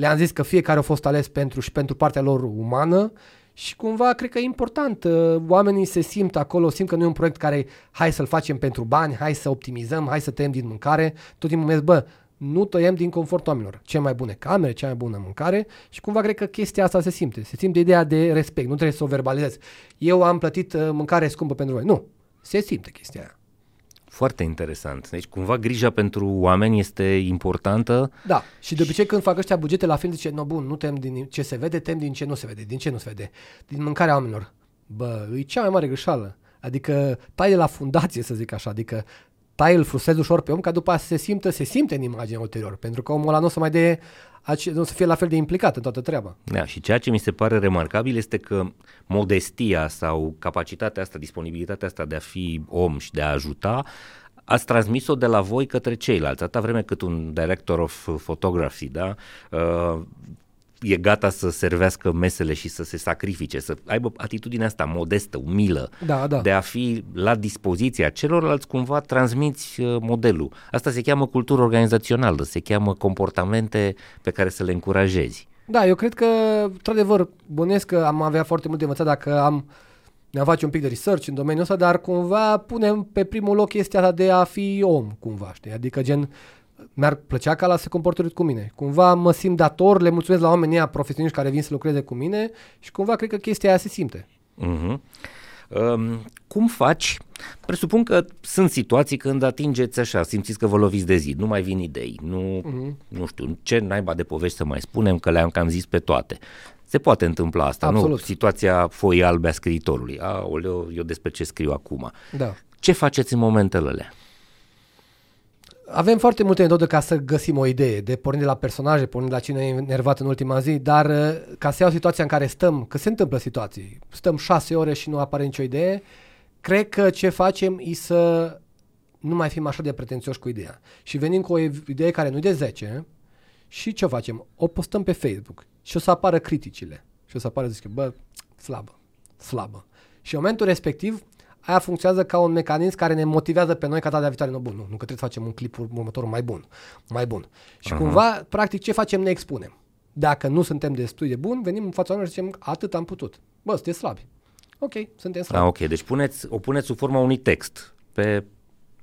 Le-am zis că fiecare a fost ales pentru și pentru partea lor umană și cumva cred că e important. Uh, oamenii se simt acolo, simt că nu e un proiect care hai să-l facem pentru bani, hai să optimizăm, hai să tăiem din mâncare. Tot timpul mi bă, nu tăiem din confort oamenilor. Ce mai bune camere, cea mai bună mâncare și cumva cred că chestia asta se simte. Se simte ideea de respect, nu trebuie să o verbalizezi. Eu am plătit uh, mâncare scumpă pentru voi. Nu, se simte chestia aia. Foarte interesant. Deci cumva grija pentru oameni este importantă. Da, și de obicei când fac ăștia bugete la film zice, no bun, nu tem din ce se vede, tem din ce nu se vede. Din ce nu se vede? Din mâncarea oamenilor. Bă, e cea mai mare greșeală. Adică tai de la fundație, să zic așa, adică tai îl frustrezi ușor pe om ca după să se simtă, se simte în imagine ulterior, pentru că omul ăla nu o să mai de nu să fie la fel de implicat în toată treaba. Da, și ceea ce mi se pare remarcabil este că modestia sau capacitatea asta, disponibilitatea asta de a fi om și de a ajuta, ați transmis-o de la voi către ceilalți. Atâta vreme cât un director of photography, da, uh, e gata să servească mesele și să se sacrifice, să aibă atitudinea asta modestă, umilă, da, da. de a fi la dispoziția celorlalți, cumva transmiți uh, modelul. Asta se cheamă cultură organizațională, se cheamă comportamente pe care să le încurajezi. Da, eu cred că, într-adevăr, bănesc că am avea foarte mult de învățat dacă am ne-am face un pic de research în domeniul ăsta, dar cumva punem pe primul loc chestia asta de a fi om, cumva, știi? Adică gen, mi-ar plăcea ca la să se comporte cu mine. Cumva mă simt dator, le mulțumesc la oamenii ăia profesioniști care vin să lucreze cu mine și cumva cred că chestia aia se simte. Uh-huh. Um, cum faci? Presupun că sunt situații când atingeți așa, simțiți că vă loviți de zi, nu mai vin idei, nu, uh-huh. nu știu, ce naiba de povești să mai spunem, că le-am cam zis pe toate. Se poate întâmpla asta, Absolut. nu? Situația foii albe a scriitorului. Aoleu, eu despre ce scriu acum. Da. Ce faceți în momentele alea? Avem foarte multe metode ca să găsim o idee, de pornind de la personaje, pornind de la cine e enervat în ultima zi, dar uh, ca să iau situația în care stăm, că se întâmplă situații, stăm șase ore și nu apare nicio idee, cred că ce facem e să nu mai fim așa de pretențioși cu ideea. Și venim cu o idee care nu e de 10 și ce facem? O postăm pe Facebook și o să apară criticile. Și o să apară, zic, bă, slabă, slabă. Și în momentul respectiv, aia funcționează ca un mecanism care ne motivează pe noi ca data viitoare. Nu, bun, nu, nu, că trebuie să facem un clip următor mai bun, mai bun. Și uh-huh. cumva, practic, ce facem? Ne expunem. Dacă nu suntem destul de buni, venim în fața oamenilor și zicem, atât am putut. Bă, sunteți slabi. Ok, suntem slabi. Ah, ok, deci puneți, o puneți sub forma unui text pe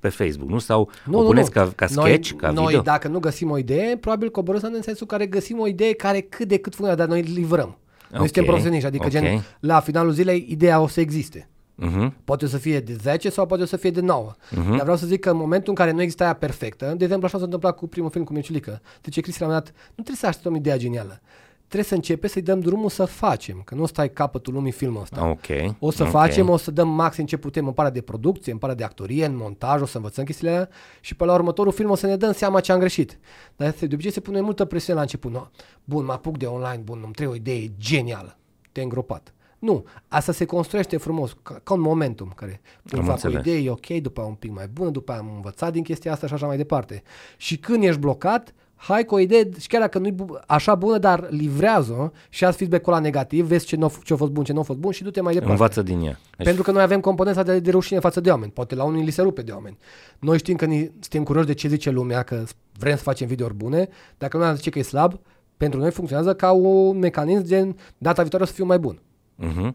pe Facebook, nu? Sau nu, o puneți nu, nu. ca, ca sketch, noi, ca noi, video? dacă nu găsim o idee, probabil coborâm în sensul care găsim o idee care cât de cât funcționează, dar noi livrăm. Noi okay. suntem profesioniști, adică okay. gen, la finalul zilei ideea o să existe. Uh-huh. Poate să fie de 10 sau poate să fie de 9. Uh-huh. Mhm. Dar vreau să zic că în momentul în care nu exista aia perfectă, de exemplu așa s-a întâmplat cu primul film cu Mircilică, zice Cristi la un dat, nu trebuie să așteptăm ideea genială. Trebuie să începe să-i dăm drumul să facem, că nu stai capătul lumii filmul ăsta. Okay. O să okay. facem, o să dăm maxim ce putem în partea de producție, în partea de actorie, în montaj, o să învățăm chestiile alea și pe la următorul film o să ne dăm seama ce am greșit. Dar de obicei se pune multă presiune la început. No, bun, mă apuc de online, bun, îmi trebuie o idee genială. Te îngropat. Nu, asta se construiește frumos, ca, ca un momentum care îmi fac o idee, e ok, după un pic mai bună, după am învățat din chestia asta și așa mai departe. Și când ești blocat, hai cu o idee, și chiar dacă nu e așa bună, dar livrează și ați feedback-ul ăla negativ, vezi ce, n-a, ce a fost bun, ce nu a fost bun și du-te mai departe. Învață din ea. Pentru că noi avem componența de, de rușine față de oameni. Poate la unii li se rupe de oameni. Noi știm că ne, suntem curioși de ce zice lumea, că vrem să facem videouri bune. Dacă nu zice că e slab, pentru noi funcționează ca un mecanism de data viitoare o să fiu mai bun. Uh-huh.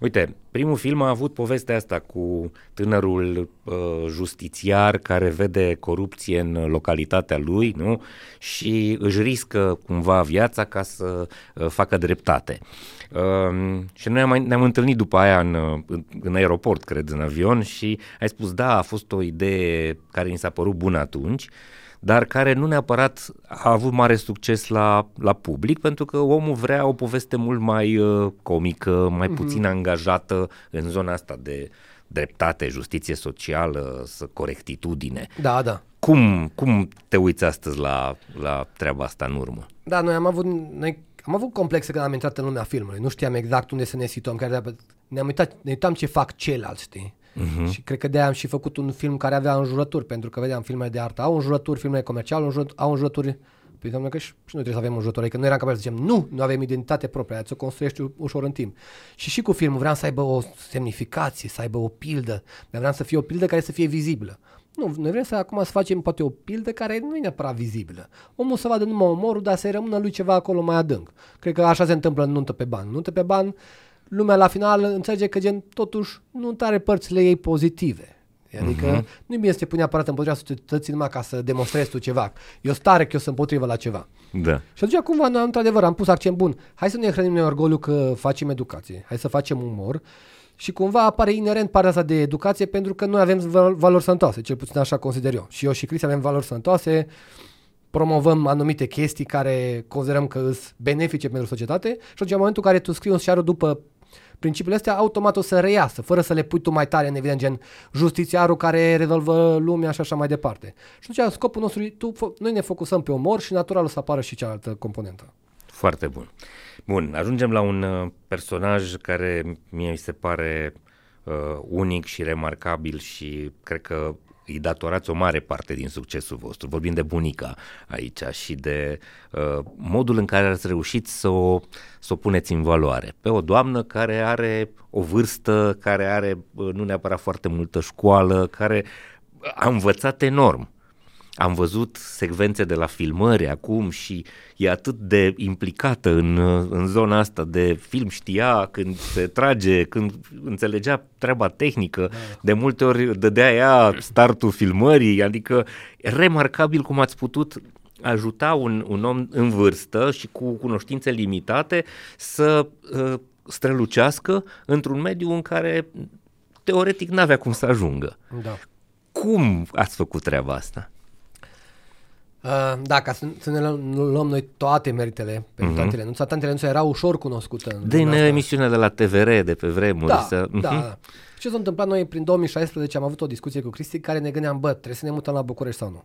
Uite, primul film a avut povestea asta cu tânărul uh, justițiar care vede corupție în localitatea lui nu? și își riscă cumva viața ca să uh, facă dreptate. Uh, și noi am, ne-am întâlnit după aia în, în, în aeroport, cred, în avion și ai spus, da, a fost o idee care ni s-a părut bună atunci, uh, dar care nu neapărat a avut mare succes la, la public, pentru că omul vrea o poveste mult mai uh, comică, mai mm-hmm. puțin angajată în zona asta de dreptate, justiție socială, corectitudine. Da, da. Cum, cum te uiți astăzi la, la treaba asta în urmă? Da, noi am avut, noi am avut complexe când am intrat în lumea filmului. Nu știam exact unde să ne situăm. Care ne-am uitat, ne uitam ce fac ceilalți, știi? Uh-huh. Și cred că de-aia am și făcut un film care avea înjurături, pentru că vedeam filmele de artă, au înjurături, filmele comerciale au înjurături, au înjurături Păi doamne că și, și noi trebuie să avem înjurături, că nu eram capabili să zicem nu, nu avem identitate proprie, ți-o construiești ușor în timp. Și și cu filmul vreau să aibă o semnificație, să aibă o pildă, dar vreau să fie o pildă care să fie vizibilă. Nu, noi vrem să acum să facem poate o pildă care nu e neapărat vizibilă. Omul să vadă numai omorul, dar să rămână lui ceva acolo mai adânc. Cred că așa se întâmplă în nuntă pe bani. Nuntă pe bani lumea la final înțelege că gen totuși nu are părțile ei pozitive. Adică uh-huh. nu e bine să te pui neapărat împotriva societății numai ca să demonstrezi tu ceva. Eu stare că eu sunt împotriva la ceva. Da. Și atunci cumva, noi, într-adevăr, am pus accent bun. Hai să ne hrănim noi orgoliu că facem educație. Hai să facem umor. Și cumva apare inerent partea asta de educație pentru că noi avem valori sănătoase, cel puțin așa consider eu. Și eu și Cristi avem valori sănătoase, promovăm anumite chestii care considerăm că sunt benefice pentru societate și atunci în momentul în care tu scrii un șiarul după principiile astea automat o să reiasă, fără să le pui tu mai tare în evident, gen justițiarul care rezolvă lumea și așa mai departe. Și atunci scopul nostru e, tu, noi ne focusăm pe omor și natural o să apară și cealaltă componentă. Foarte bun. Bun, ajungem la un uh, personaj care mie mi se pare uh, unic și remarcabil și cred că îi datorați o mare parte din succesul vostru. Vorbim de bunica aici și de uh, modul în care ați reușit să o, să o puneți în valoare. Pe o doamnă care are o vârstă, care are uh, nu neapărat foarte multă școală, care a învățat enorm am văzut secvențe de la filmări acum și e atât de implicată în, în zona asta de film, știa când se trage, când înțelegea treaba tehnică, da. de multe ori dădea ea startul filmării, adică remarcabil cum ați putut ajuta un, un om în vârstă și cu cunoștințe limitate să uh, strălucească într-un mediu în care teoretic n-avea cum să ajungă. Da. Cum ați făcut treaba asta? Uh, da, ca să, să ne luăm, luăm noi toate meritele pentru uh-huh. Tantele Nuța. Tantele Nuța era ușor cunoscută. În Din emisiunea de la TVR de pe vremuri. Da, să... da, da. Ce s-a întâmplat noi prin 2016 am avut o discuție cu Cristi care ne gândeam, bă, trebuie să ne mutăm la București sau nu.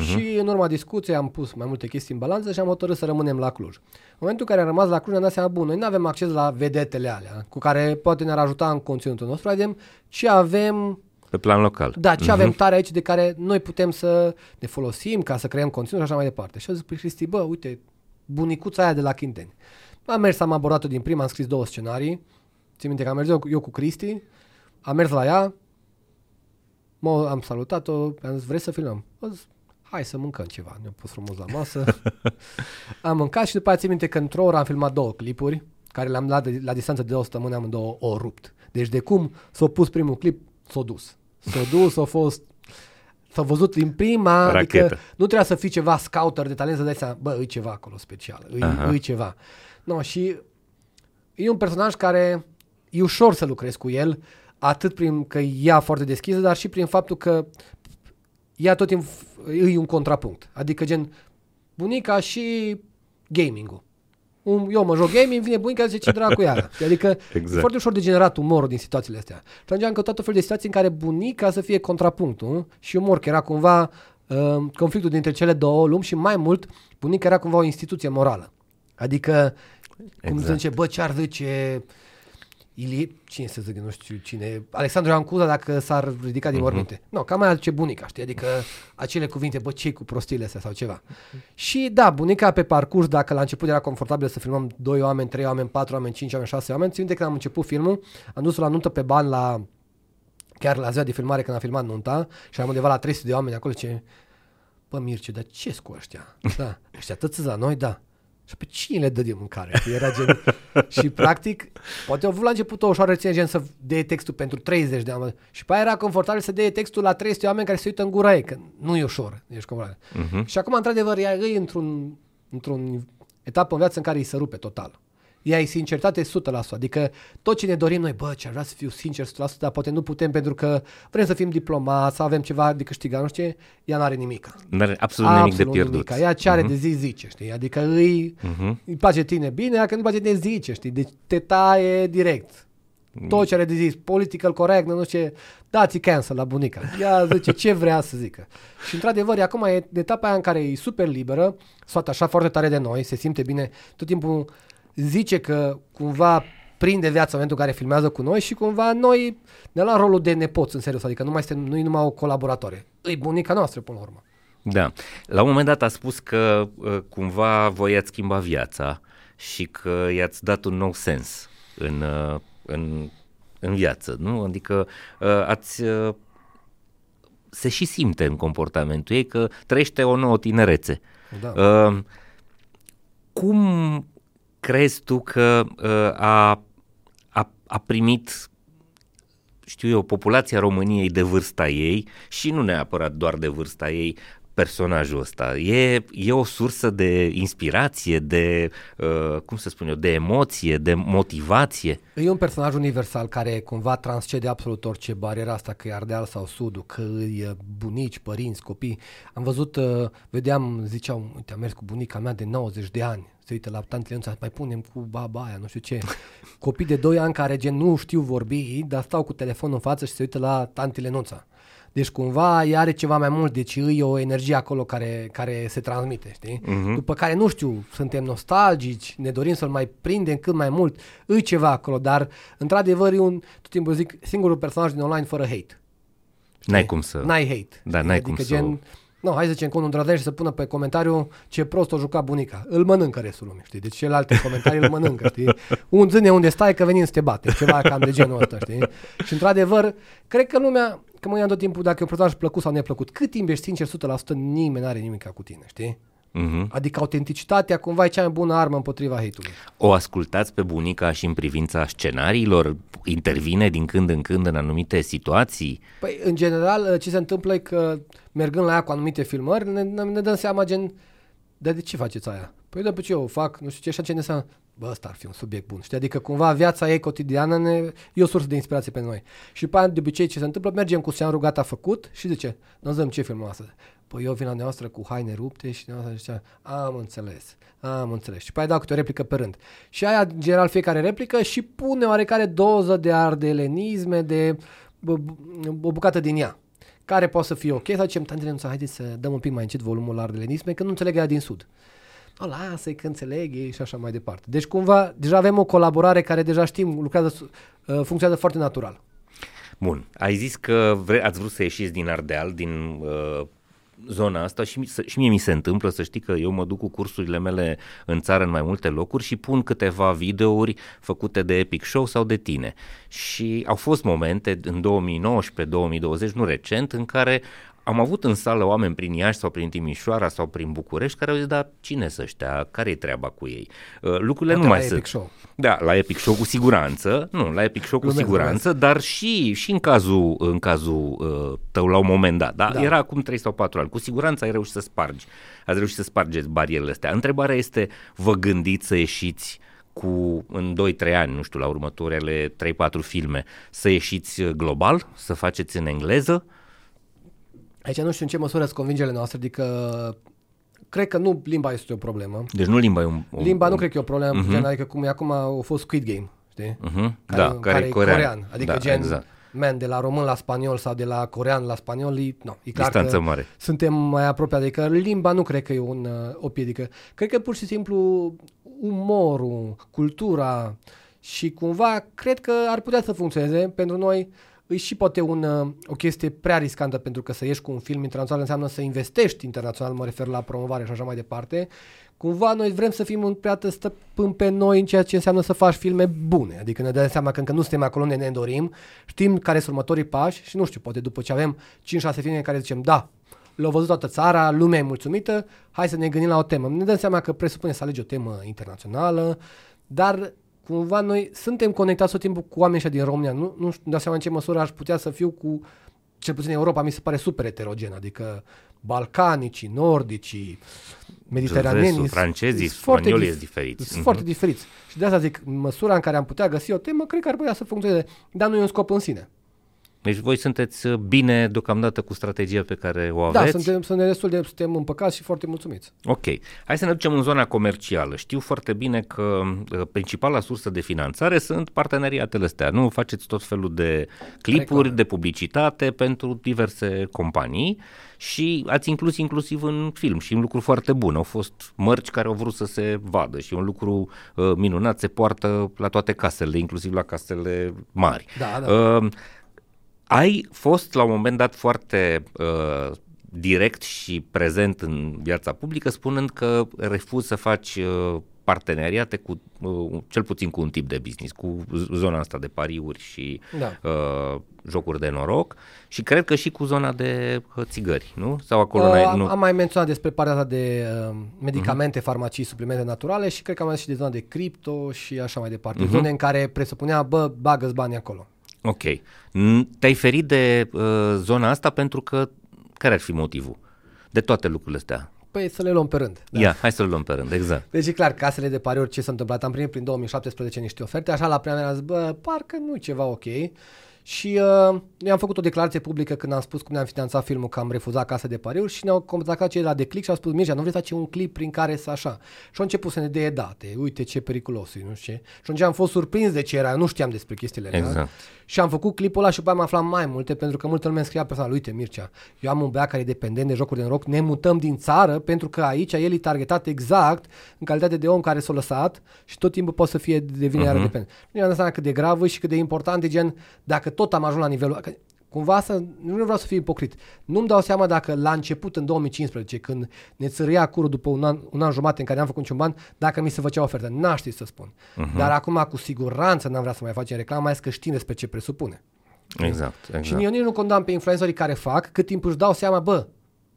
Uh-huh. Și în urma discuției am pus mai multe chestii în balanță și am hotărât să rămânem la Cluj. În momentul în care am rămas la Cluj, ne-am dat seama, bun, noi nu avem acces la vedetele alea, cu care poate ne-ar ajuta în conținutul nostru, avem ce avem pe plan local. Da, ce uh-huh. avem tare aici de care noi putem să ne folosim ca să creăm conținut și așa mai departe. Și a zis pe Cristi, bă, uite, bunicuța aia de la Chinteni. Am mers, am abordat-o din prima, am scris două scenarii. Țin minte că am mers eu, eu cu Cristi, am mers la ea, mă, am salutat-o, am zis, vreți să filmăm? A zis, hai să mâncăm ceva. Ne-am pus frumos la masă. am mâncat și după aceea țin minte că într-o oră am filmat două clipuri, care le-am luat de, la distanță de o săptămână amândouă o rupt. Deci de cum s-a pus primul clip, s-a dus. S-a dus, a fost S-a văzut din prima, Rachetă. adică nu trebuia să fii ceva scouter de talent să dai seama, bă, e ceva acolo special, e, e ceva. No, și e un personaj care e ușor să lucrezi cu el, atât prin că ea foarte deschisă, dar și prin faptul că ea tot timpul e un contrapunct. Adică gen bunica și gaming-ul. Un, eu mă joc gaming, vine bunica zice ce dracu e aia. Adică exact. e foarte ușor de generat umorul din situațiile astea. Și am căutat o fel de situații în care bunica să fie contrapunctul și umor, că era cumva uh, conflictul dintre cele două lumi și mai mult, bunica era cumva o instituție morală. Adică, exact. cum se zice, bă, ce ar zice Ilie, cine să zic, nu știu cine, Alexandru Ioan Cuza dacă s-ar ridica din uh-huh. morminte. Nu, no, cam mai ce bunica, știi, adică acele cuvinte, bă, ce cu prostiile astea sau ceva. Uh-huh. Și da, bunica pe parcurs, dacă la început era confortabil să filmăm 2 oameni, 3 oameni, 4 oameni, 5 oameni, 6 oameni, țin de când am început filmul, am dus la nuntă pe bani la, chiar la ziua de filmare când am filmat nunta și am undeva la 300 de oameni acolo, ce, bă, Mirce, dar ce cu ăștia? Da, ăștia atât la noi, da. Și pe cine le dă de mâncare? Era gen... și practic, poate au vrut la început o ușoară ține gen să dea textul pentru 30 de oameni. Și pe aia era confortabil să dea textul la 300 de oameni care se uită în gura ei, că nu e ușor, ești confortabil. Uh-huh. Și acum, într-adevăr, ea e într-un, într-un etapă în viață în care îi se rupe total ea e sinceritate 100%. Adică tot ce ne dorim noi, bă, ce ar vrea să fiu sincer 100%, dar poate nu putem pentru că vrem să fim diplomați, să avem ceva de câștigat, nu știu ce, ea n-are nimic. N-are absolut, absolut nimic de pierdut. Nimic. Ea ce are uh-huh. de zi, zice, știi? Adică îi, uh-huh. îi place tine bine, dacă nu place de zice, știi? Deci te taie direct. Tot ce are de zis, political correct, nu știu ce, dați cancel la bunica. Ea zice ce vrea să zică. Și într-adevăr, acum e etapa aia în care e super liberă, soată așa foarte tare de noi, se simte bine, tot timpul zice că cumva prinde viața în momentul în care filmează cu noi și cumva noi ne luăm rolul de nepoți în serios, adică nu mai suntem, nu numai o colaboratoare. E bunica noastră până la urmă. Da. La un moment dat a spus că uh, cumva voi ați schimba viața și că i-ați dat un nou sens în, uh, în, în viață, nu? Adică uh, ați se și simte în comportamentul ei că trăiește o nouă tinerețe. Da. Uh, cum crezi tu că uh, a, a, a primit știu eu, populația României de vârsta ei și nu neapărat doar de vârsta ei, personajul ăsta? E, e o sursă de inspirație, de, uh, cum să spun eu, de emoție, de motivație? E un personaj universal care cumva transcede absolut orice bariera asta, că e Ardeal sau Sudul, că e bunici, părinți, copii. Am văzut, uh, vedeam, ziceau, uite, am mers cu bunica mea de 90 de ani, se uită la tantele Lenuța, mai punem cu baba aia, nu știu ce. Copii de 2 ani care gen nu știu vorbi, dar stau cu telefonul în față și se uită la tantele Lenuța. Deci cumva ea are ceva mai mult, deci e o energie acolo care, care se transmite, știi? Uh-huh. După care, nu știu, suntem nostalgici, ne dorim să-l mai prindem cât mai mult, e ceva acolo, dar într-adevăr e un, tot timpul zic, singurul personaj din online fără hate. N-ai cum să... N-ai hate. Da, n-ai adică cum gen, să... Nu, hai să zicem că unul îndrăznește să pună pe comentariu ce prost o juca bunica. Îl mănâncă restul lumii, știi? Deci celelalte comentarii îl mănâncă, știi? Un zâne unde stai că venim să te bate. Ceva cam de genul ăsta, știi? Și într-adevăr, cred că lumea, că mă ia tot timpul dacă e un personaj plăcut sau neplăcut, cât timp ești sincer 100%, nimeni n-are nimic cu tine, știi? Uh-huh. Adică autenticitatea cumva e cea mai bună armă împotriva hate-ului. O ascultați pe bunica și în privința scenariilor? Intervine din când în când în anumite situații? Păi, în general, ce se întâmplă e că mergând la ea cu anumite filmări, ne, ne dăm seama gen, dar de ce faceți aia? Păi după ce eu o fac, nu știu ce, și atunci ne înseamnă, bă, ăsta ar fi un subiect bun. Știi? Adică cumva viața ei cotidiană ne, e o sursă de inspirație pentru noi. Și după aia, de obicei, ce se întâmplă, mergem cu sean rugat a făcut și zice, nu zăm ce filmăm astăzi. Păi eu vin la noastră cu haine rupte și noastră zicea, am înțeles, am înțeles. Și pe aia dau câte o replică pe rând. Și aia, în general, fiecare replică și pune oarecare doză de ardelenisme, de o bucată din ea care poate să fie ok, să zicem, tantele, haideți să dăm un pic mai încet volumul la ardelenisme, că nu înțeleg ea din sud o, lasă că înțeleg ei și așa mai departe. Deci cumva deja avem o colaborare care deja știm, lucrează, uh, funcționează foarte natural. Bun, ai zis că vre, ați vrut să ieșiți din Ardeal, din uh, zona asta și, și mie mi se întâmplă să știi că eu mă duc cu cursurile mele în țară în mai multe locuri și pun câteva videouri făcute de Epic Show sau de tine. Și au fost momente în 2019-2020, nu recent, în care am avut în sală oameni prin Iași sau prin Timișoara sau prin București care au zis, da, cine să ăștia, care e treaba cu ei? Uh, lucrurile Poate nu mai sunt. Show. Da, la Epic Show cu siguranță, nu, la Epic Show cu Lumea siguranță, lumea. dar și, și în cazul, în cazul uh, tău la un moment dat, da? da? Era acum 3 sau 4 ani, cu siguranță ai reușit să spargi, ați reușit să spargeți barierele astea. Întrebarea este, vă gândiți să ieșiți cu în 2-3 ani, nu știu, la următoarele 3-4 filme, să ieșiți global, să faceți în engleză, Aici nu știu în ce măsură sunt convingerile noastre, adică cred că nu limba este o problemă. Deci nu limba e un... un limba nu cred că e o problemă, uh-huh. gen, adică cum e acum a fost Squid Game, știi? Uh-huh. Care, da, care, care e corean. corean. Adică da, gen, exact. man, de la român la spaniol sau de la corean la spaniol, e, no, e clar Distanță că mare. suntem mai apropiați, adică limba nu cred că e un, o piedică. Cred că pur și simplu umorul, cultura și cumva cred că ar putea să funcționeze pentru noi e și poate un, uh, o chestie prea riscantă pentru că să ieși cu un film internațional înseamnă să investești internațional, mă refer la promovare și așa mai departe. Cumva noi vrem să fim un prea stăpân pe noi în ceea ce înseamnă să faci filme bune. Adică ne dăm seama că încă nu suntem acolo unde ne dorim, știm care sunt următorii pași și nu știu, poate după ce avem 5-6 filme în care zicem da, l-au văzut toată țara, lumea e mulțumită, hai să ne gândim la o temă. Ne dăm seama că presupune să alegi o temă internațională, dar cumva noi suntem conectați tot timpul cu oamenii din România. Nu, nu știu, dau seama în ce măsură aș putea să fiu cu, cel puțin în Europa, mi se pare super heterogen, adică balcanicii, nordicii, mediteranenii. francezii, spaniolii sunt diferiți. Sunt uh-huh. foarte diferiți. Și de asta zic, măsura în care am putea găsi o temă, cred că ar putea să funcționeze, dar nu e un scop în sine. Deci voi sunteți uh, bine deocamdată cu strategia pe care o da, aveți? Da, suntem, suntem destul de suntem împăcați și foarte mulțumiți. Ok. Hai să ne ducem în zona comercială. Știu foarte bine că uh, principala sursă de finanțare sunt parteneriatele astea. Nu faceți tot felul de clipuri, Reclame. de publicitate pentru diverse companii și ați inclus inclusiv în film și un lucru foarte bun. Au fost mărci care au vrut să se vadă și un lucru uh, minunat se poartă la toate casele, inclusiv la casele mari. Da, da. Uh, ai fost la un moment dat foarte uh, direct și prezent în viața publică spunând că refuzi să faci uh, parteneriate cu uh, cel puțin cu un tip de business, cu zona asta de pariuri și da. uh, jocuri de noroc și cred că și cu zona de uh, țigări, nu? Sau acolo uh, am, nu... am mai menționat despre partea asta de uh, medicamente, uh-huh. farmacii, suplimente naturale și cred că am mai și de zona de cripto și așa mai departe. Uh-huh. Zone în care presupunea, bă, bagă bani acolo. Ok. Te-ai ferit de uh, zona asta pentru că care ar fi motivul? De toate lucrurile astea. Păi să le luăm pe rând. Da. Ia, hai să le luăm pe rând, exact. Deci e clar, casele de pariuri ce s-a întâmplat, am primit prin 2017 niște oferte, așa la prima am zis, bă, parcă nu e ceva ok. Și uh, noi am făcut o declarație publică când am spus cum ne-am finanțat filmul că am refuzat casa de pariuri și ne-au contactat cei la Declic și au spus, Mircea, nu vrei să facem un clip prin care să așa. Și au început să ne dea date, uite ce periculos e, nu știu ce. Și atunci am fost surprins de ce era, nu știam despre chestiile exact. Și am făcut clipul ăla și după am aflat mai multe, pentru că multă lume îmi scria personal, uite Mircea, eu am un băiat care e dependent de jocuri de noroc, ne mutăm din țară pentru că aici el e targetat exact în calitate de om care s-a lăsat și tot timpul poate să fie devine uh-huh. iară dependent. Nu i-am dat seama cât de gravă și cât de important e gen, dacă tot am ajuns la nivelul cumva să, nu vreau să fiu ipocrit, nu-mi dau seama dacă la început, în 2015, când ne țăria curul după un an, un an jumate în care n-am făcut niciun ban, dacă mi se făcea ofertă. N-aș ști să spun. Uh-huh. Dar acum, cu siguranță, n-am vrea să mai facem reclamă, mai că știm despre ce presupune. Exact, exact. Și eu nici nu condamn pe influencerii care fac, cât timp își dau seama, bă,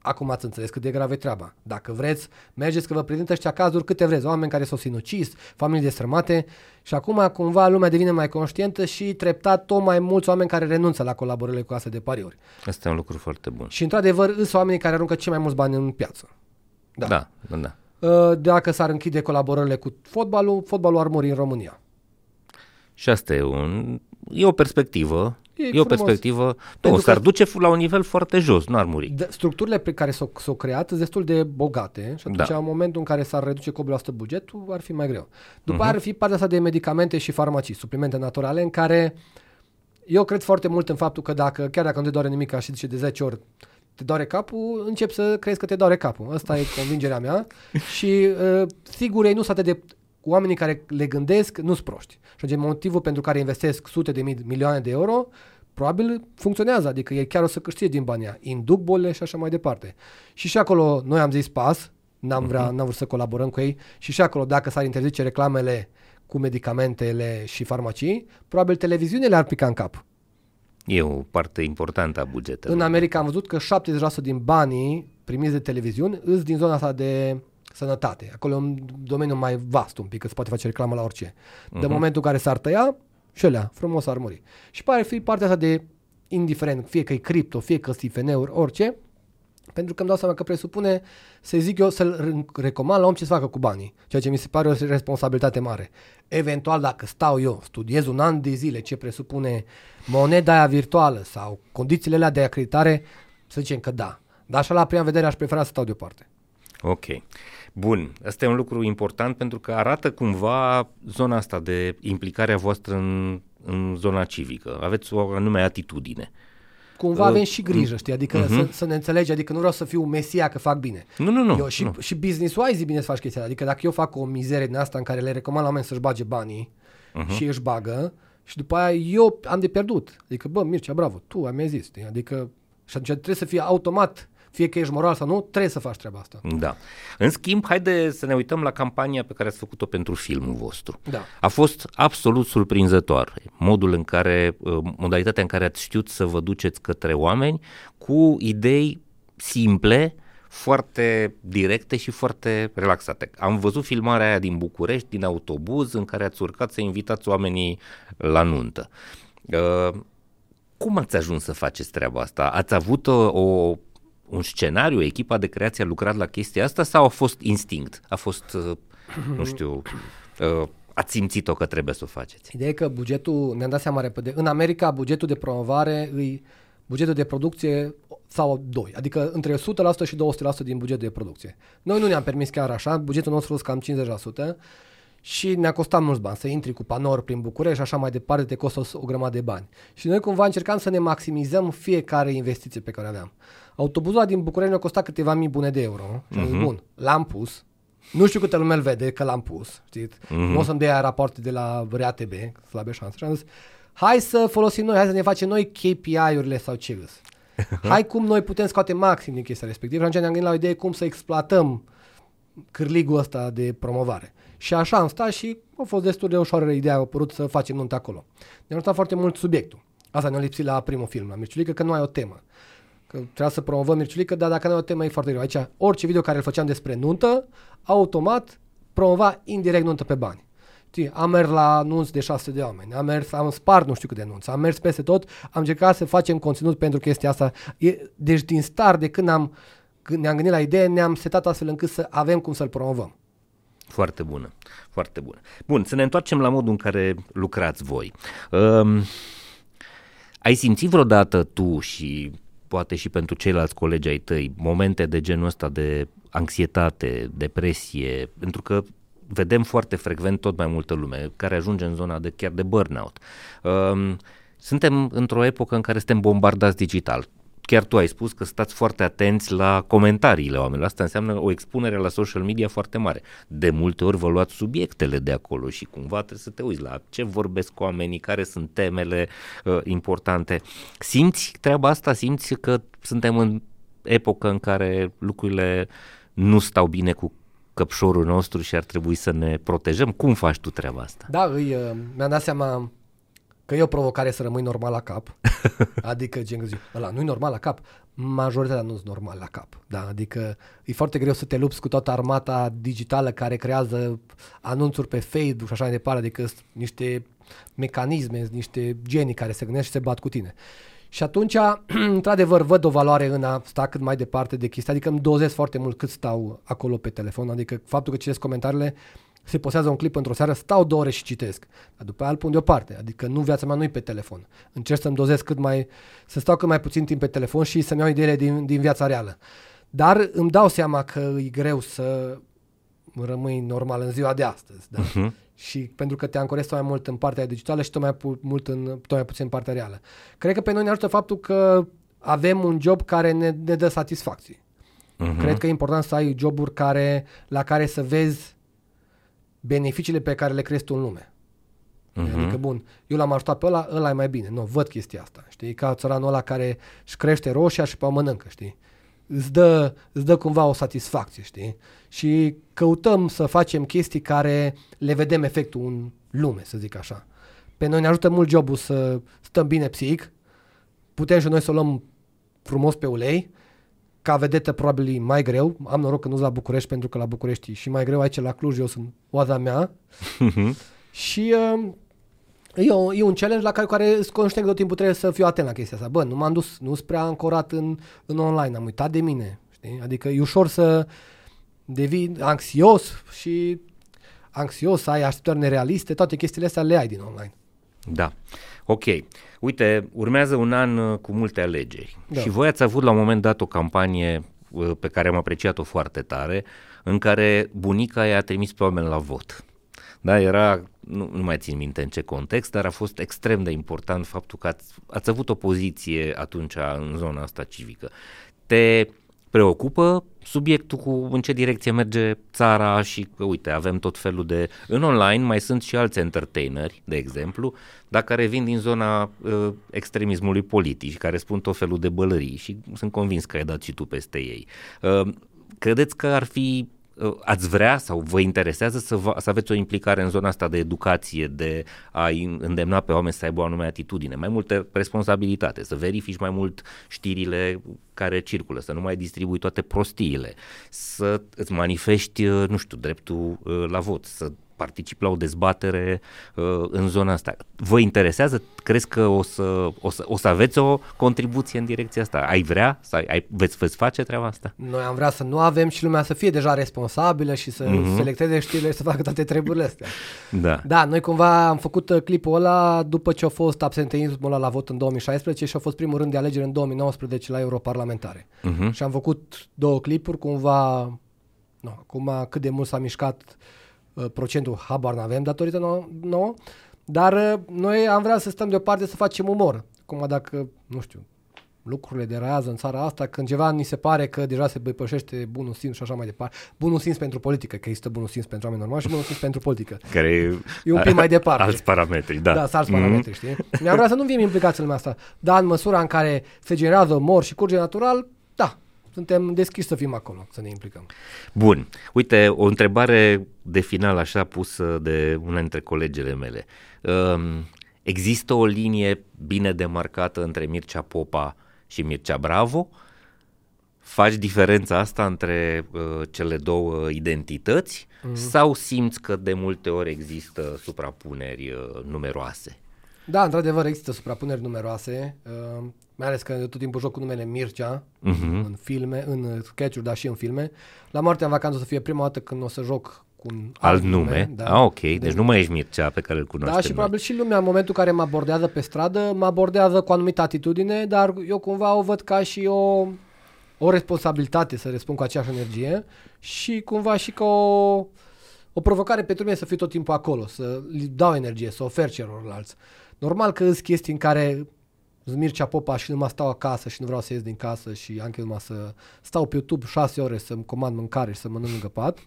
Acum ați înțeles cât de gravă e treaba. Dacă vreți, mergeți că vă prezintă ăștia cazuri câte vreți, oameni care s-au sinucis, familii destrămate și acum cumva lumea devine mai conștientă și treptat tot mai mulți oameni care renunță la colaborările cu astea de pariuri. Asta e un lucru foarte bun. Și într-adevăr, sunt oamenii care aruncă cei mai mulți bani în piață. Da, da, da. da. Uh, Dacă s-ar închide colaborările cu fotbalul, fotbalul ar muri în România. Și asta e, un, e o perspectivă. E E, e o frumos. perspectivă. Nu, Pentru s-ar că- duce la un nivel foarte jos, nu ar muri. De, structurile pe care s-au, s-au creat sunt destul de bogate și atunci Da. în momentul în care s-ar reduce cu 80% bugetul, ar fi mai greu. După uh-huh. ar fi partea asta de medicamente și farmacii, suplimente naturale, în care eu cred foarte mult în faptul că dacă, chiar dacă nu te doare nimic, și zice de 10 ori, te doare capul, începi să crezi că te doare capul. Asta e convingerea mea și uh, sigur ei nu sunt atât de oamenii care le gândesc, nu sunt proști. Și atunci motivul pentru care investesc sute de mii, milioane de euro, probabil funcționează, adică ei chiar o să câștige din banii aia, induc bolile și așa mai departe. Și și acolo noi am zis pas, n-am, vrea, n-am vrut să colaborăm cu ei și și acolo dacă s-ar interzice reclamele cu medicamentele și farmacii, probabil televiziunile ar pica în cap. E o parte importantă a bugetelor. În America am văzut că 70% din banii primiți de televiziuni îs din zona asta de sănătate. Acolo e un domeniu mai vast un pic, că se poate face reclamă la orice. De momentul în care s-ar tăia, și alea, frumos ar muri. Și pare fi partea asta de indiferent, fie că e cripto, fie că sunt IFN-uri, orice, pentru că îmi dau seama că presupune, să zic eu, să-l recomand la om ce să facă cu banii, ceea ce mi se pare o responsabilitate mare. Eventual, dacă stau eu, studiez un an de zile ce presupune moneda aia virtuală sau condițiile alea de acreditare, să zicem că da. Dar așa la prima vedere aș prefera să stau deoparte. Ok. Bun, asta e un lucru important pentru că arată cumva zona asta de implicarea voastră în, în zona civică. Aveți o anume atitudine. Cumva Uh, avem și grijă, știi, adică să, să ne înțelegi, adică nu vreau să fiu mesia că fac bine. Nu, nu, nu. eu și, nu. și business-wise e bine să faci chestia asta. Adică dacă eu fac o mizerie din asta în care le recomand la oameni să-și bage banii Mhm. uh-huh. și își bagă și după aia eu am de pierdut. Adică, bă, Mircea, bravo, tu ai mi-ai zis. știi? Adică, și atunci trebuie să fie automat, fie că ești moral sau nu, trebuie să faci treaba asta. Da. În schimb, haide să ne uităm la campania pe care ați făcut-o pentru filmul vostru. Da. A fost absolut surprinzător modul în care, uh, modalitatea în care ați știut să vă duceți către oameni cu idei simple, foarte directe și foarte relaxate. Am văzut filmarea aia din București, din autobuz, în care ați urcat să invitați oamenii la nuntă. Uh, cum ați ajuns să faceți treaba asta? Ați avut uh, o, un scenariu, echipa de creație a lucrat la chestia asta sau a fost instinct? A fost, uh, nu știu, uh, ați simțit-o că trebuie să o faceți? Ideea e că bugetul, ne-am dat seama repede, în America bugetul de promovare îi bugetul de producție sau doi, adică între 100% și 200% din bugetul de producție. Noi nu ne-am permis chiar așa, bugetul nostru a fost cam 50% și ne-a costat mulți bani să intri cu panouri prin București și așa mai departe, te costă o, o grămadă de bani. Și noi cumva încercam să ne maximizăm fiecare investiție pe care o aveam. Autobuzul ăla din București ne-a costat câteva mii bune de euro și am zis, bun, l-am pus, nu știu câte lume îl vede că l-am pus, știți? Mm-hmm. Nu o să-mi dea rapoarte de la RATB, slabe șanse. Și am zis, hai să folosim noi, hai să ne facem noi KPI-urile sau ce îs. Hai cum noi putem scoate maxim din chestia respectivă. Și atunci ne-am gândit la o idee cum să exploatăm cârligul ăsta de promovare. Și așa am stat și a fost destul de ușoară ideea, a apărut să facem nuntă acolo. Ne-a ajutat foarte mult subiectul. Asta ne-a lipsit la primul film, la Mirciulică, că nu ai o temă. Că trebuia să promovăm Mirciulică, dar dacă nu ai o temă e foarte greu. Aici, orice video care îl făceam despre nuntă, automat promova indirect nuntă pe bani. Știi, am mers la nunți de 600 de oameni, am mers, am spart nu știu cât de nunți, am mers peste tot, am încercat să facem conținut pentru chestia asta. E, deci din start, de când, am, când ne-am gândit la idee, ne-am setat astfel încât să avem cum să-l promovăm. Foarte bună, foarte bună. Bun, să ne întoarcem la modul în care lucrați voi. Um, ai simțit vreodată tu și poate și pentru ceilalți colegi ai tăi momente de genul ăsta de anxietate, depresie, pentru că vedem foarte frecvent tot mai multă lume care ajunge în zona de chiar de burnout. Um, suntem într-o epocă în care suntem bombardați digital. Chiar tu ai spus că stați foarte atenți la comentariile oamenilor. Asta înseamnă o expunere la social media foarte mare. De multe ori vă luați subiectele de acolo și cumva trebuie să te uiți la ce vorbesc oamenii, care sunt temele uh, importante. Simți treaba asta? Simți că suntem în epocă în care lucrurile nu stau bine cu căpșorul nostru și ar trebui să ne protejăm? Cum faci tu treaba asta? Da, îi, uh, mi-am dat seama că e o provocare să rămâi normal la cap. Adică, gen că zic, ăla nu-i normal la cap. Majoritatea nu sunt normal la cap. Da? Adică e foarte greu să te lupți cu toată armata digitală care creează anunțuri pe Facebook și așa mai departe. Adică sunt niște mecanisme, niște genii care se gândesc și se bat cu tine. Și atunci, într-adevăr, văd o valoare în a sta cât mai departe de chestia, adică îmi dozez foarte mult cât stau acolo pe telefon, adică faptul că citesc comentariile, se posează un clip într-o seară, stau două ore și citesc. Dar după aia îl pun deoparte. Adică nu viața mea nu e pe telefon. Încerc să-mi dozez cât mai, să stau cât mai puțin timp pe telefon și să-mi iau ideile din, din viața reală. Dar îmi dau seama că e greu să rămâi normal în ziua de astăzi. Da? Uh-huh. Și pentru că te ancorezi tot mai mult în partea digitală și tot mai, pu- mult în, tot mai puțin în partea reală. Cred că pe noi ne ajută faptul că avem un job care ne, ne dă satisfacții. Uh-huh. Cred că e important să ai joburi care, la care să vezi beneficiile pe care le crezi tu în lume. Uh-huh. Adică, bun, eu l-am ajutat pe ăla, ăla e mai bine. Nu, văd chestia asta. Știi? Ca țăranul ăla care își crește roșia și pe o mănâncă, știi? Îți dă, îți dă cumva o satisfacție, știi? Și căutăm să facem chestii care le vedem efectul în lume, să zic așa. Pe noi ne ajută mult jobul să stăm bine psihic, putem și noi să o luăm frumos pe ulei, ca vedetă probabil e mai greu. Am noroc că nu la București, pentru că la București și mai greu aici la Cluj, eu sunt oaza mea. și uh, e, o, e un challenge la care, care sunt conștient că tot timpul trebuie să fiu atent la chestia asta. Bă, nu m-am dus, nu sunt prea ancorat în, în online, am uitat de mine. Știi? Adică e ușor să devii anxios și anxios, să ai așteptări nerealiste, toate chestiile astea le ai din online. Da. Ok. Uite, urmează un an uh, cu multe alegeri da. și voi ați avut la un moment dat o campanie uh, pe care am apreciat-o foarte tare, în care bunica i-a trimis pe oameni la vot. Da, era, nu, nu mai țin minte în ce context, dar a fost extrem de important faptul că ați, ați avut o poziție atunci în zona asta civică. Te preocupă subiectul cu în ce direcție merge țara și că, uite, avem tot felul de... În online mai sunt și alți entertaineri, de exemplu, dar care vin din zona uh, extremismului politic și care spun tot felul de bălării și sunt convins că ai dat și tu peste ei. Uh, credeți că ar fi Uh, ați vrea sau vă interesează să, vă, să aveți o implicare în zona asta de educație, de a îndemna pe oameni să aibă o anume atitudine, mai multă responsabilitate, să verifici mai mult știrile care circulă, să nu mai distribui toate prostiile, să îți manifesti, uh, nu știu, dreptul uh, la vot, să particip la o dezbatere uh, în zona asta. Vă interesează? Crezi că o să, o, să, o să aveți o contribuție în direcția asta? Ai vrea? Să ai, veți, veți face treaba asta? Noi am vrea să nu avem și lumea să fie deja responsabilă și să mm-hmm. selecteze știrile și să facă toate treburile astea. Da. Da, noi cumva am făcut uh, clipul ăla după ce a fost absenteismul ăla la vot în 2016 și a fost primul rând de alegeri în 2019 la europarlamentare. Mm-hmm. Și am făcut două clipuri, cumva, nu, acum cât de mult s-a mișcat uh, Uh, procentul habar n-avem datorită nouă, nouă dar uh, noi am vrea să stăm deoparte să facem umor. Acum dacă, nu știu, lucrurile derează în țara asta, când ceva ni se pare că deja se depășește bunul simț și așa mai departe. Bunul simț pentru politică, că există bunul simț pentru oameni normali și bunul simț pentru politică. Care e, e un pic mai departe. Alți parametri, da. Da, alți mm-hmm. parametri, știi? Mi-am vrea să nu fim implicați în lumea asta, dar în măsura în care se generează mor și curge natural, da, suntem deschiși să fim acolo, să ne implicăm. Bun. Uite, o întrebare de final așa pusă de una dintre colegele mele. Um, există o linie bine demarcată între Mircea Popa și Mircea Bravo? Faci diferența asta între uh, cele două identități mm-hmm. sau simți că de multe ori există suprapuneri uh, numeroase? Da, într-adevăr există suprapuneri numeroase. Uh, mai ales că eu tot timpul joc cu numele Mircea uh-huh. în filme, în sketch-uri, dar și în filme. La moartea în vacanță o să fie prima dată când o să joc cu un alt, alt nume. nume. Da. Ah, ok. Deci, deci nu mai ești Mircea pe care îl cunoaștem Da, și noi. probabil și lumea în momentul în care mă abordează pe stradă, mă abordează cu anumită atitudine, dar eu cumva o văd ca și o, o responsabilitate să răspund cu aceeași energie și cumva și ca o, o provocare pentru mine să fiu tot timpul acolo, să dau energie, să ofer celorlalți. Normal că sunt chestii în care Mircea Popa și nu mă stau acasă și nu vreau să ies din casă și am numai să stau pe YouTube șase ore să-mi comand mâncare și să mănânc lângă pat.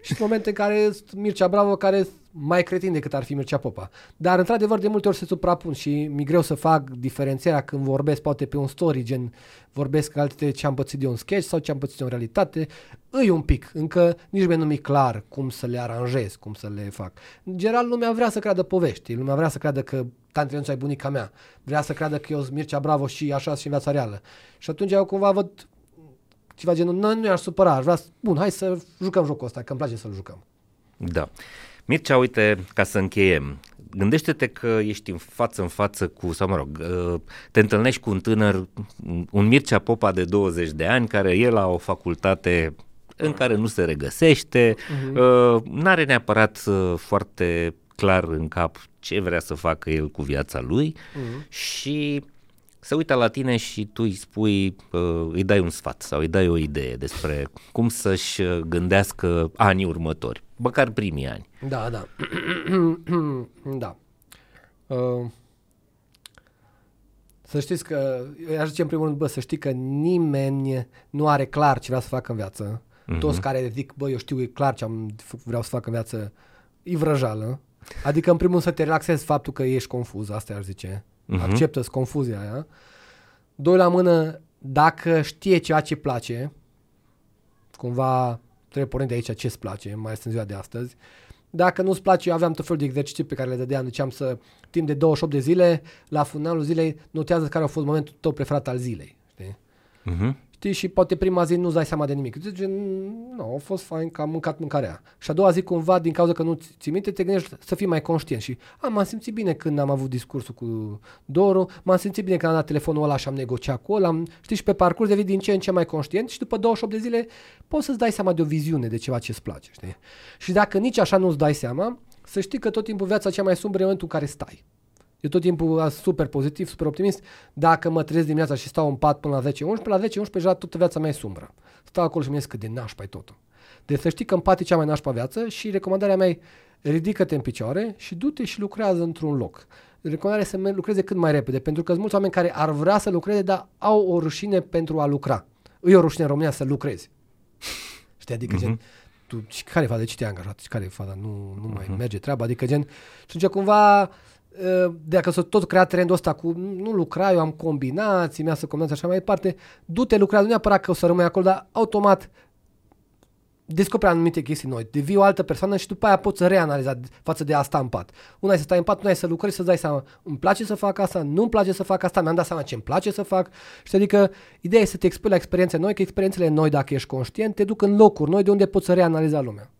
Și sunt momente în care Mircea Bravo care mai cretin decât ar fi Mircea Popa. Dar într-adevăr de multe ori se suprapun și mi greu să fac diferențierea când vorbesc poate pe un story, gen vorbesc alte ce am pățit de un sketch sau ce am pățit de în realitate. Îi un pic, încă nici mie nu mi clar cum să le aranjez, cum să le fac. În general lumea vrea să creadă povești, lumea vrea să creadă că tante Ionuța e bunica mea, vrea să creadă că eu sunt Mircea Bravo și așa și în viața reală. Și atunci eu cumva văd ceva genul, nu, nu i-aș supăra, aș vrea, bun, hai să jucăm jocul ăsta, că îmi place să-l jucăm. Da. Mircea, uite, ca să încheiem, gândește-te că ești în față în față cu, sau mă rog, uh, te întâlnești cu un tânăr, un Mircea Popa de 20 de ani, care e la o facultate în care nu se regăsește, uh-huh. uh, n-are neapărat uh, foarte clar în cap ce vrea să facă el cu viața lui uh-huh. și se uită la tine și tu îi spui, uh, îi dai un sfat sau îi dai o idee despre cum să-și uh, gândească anii următori, măcar primii ani. Da, da. da. Uh, să știți că, aș zice în primul rând, bă, să știi că nimeni nu are clar ce vrea să facă în viață. Uh-huh. Toți care zic, bă, eu știu clar ce am, vreau să fac în viață, e vrăjală. Adică, în primul rând, să te relaxezi faptul că ești confuz, asta aș zice. Uh-huh. Acceptă-ți confuzia aia. Doi la mână, dacă știe ceea ce place, cumva trebuie pornind de aici ce-ți place, mai este în ziua de astăzi. Dacă nu-ți place, eu aveam tot felul de exerciții pe care le dădeam, ziceam să timp de 28 de zile, la finalul zilei, notează care a fost momentul tău preferat al zilei. Știi? Uh-huh știi, și poate prima zi nu-ți dai seama de nimic. Zice, nu, a fost fain că am mâncat mâncarea. Și a doua zi, cumva, din cauza că nu ți minte, te gândești să fii mai conștient. Și a, m-am simțit bine când am avut discursul cu Doru, m-am simțit bine când am dat telefonul ăla și am negociat cu ăla, știi, și pe parcurs devii din ce în ce mai conștient și după 28 de zile poți să-ți dai seama de o viziune de ceva ce îți place, știi? Și dacă nici așa nu-ți dai seama, să știi că tot timpul viața cea mai sumbră e momentul în care stai. Eu tot timpul super pozitiv, super optimist. Dacă mă trezesc dimineața și stau în pat până la 10-11, la 10-11 deja toată viața mea e sumbră. Stau acolo și mi cât de nașpa e totul. Deci să știi că în pat e cea mai nașpa viață și recomandarea mea e ridică-te în picioare și du-te și lucrează într-un loc. Recomandarea să lucreze cât mai repede, pentru că sunt mulți oameni care ar vrea să lucreze, dar au o rușine pentru a lucra. E o rușine în România să lucrezi. Știi, adică uh-huh. gen, tu, care e de ce te-ai angajat? Care e fata? Nu, nu mai uh-huh. merge treaba. Adică gen, și atunci cumva Ă, dacă s-a tot creat trendul ăsta cu nu lucra, eu am combinații, mi-a să combinații așa mai departe, du-te lucra, nu neapărat că o să rămâi acolo, dar automat descoperi anumite chestii noi, devii o altă persoană și după aia poți să reanaliza față de asta în pat. Una e să stai în pat, una e să lucrezi, să dai seama, îmi place să fac asta, nu îmi place să fac asta, mi-am dat seama ce îmi place să fac. Și adică ideea e să te expui la experiențe noi, că experiențele noi, dacă ești conștient, te duc în locuri noi de unde poți să reanaliza lumea.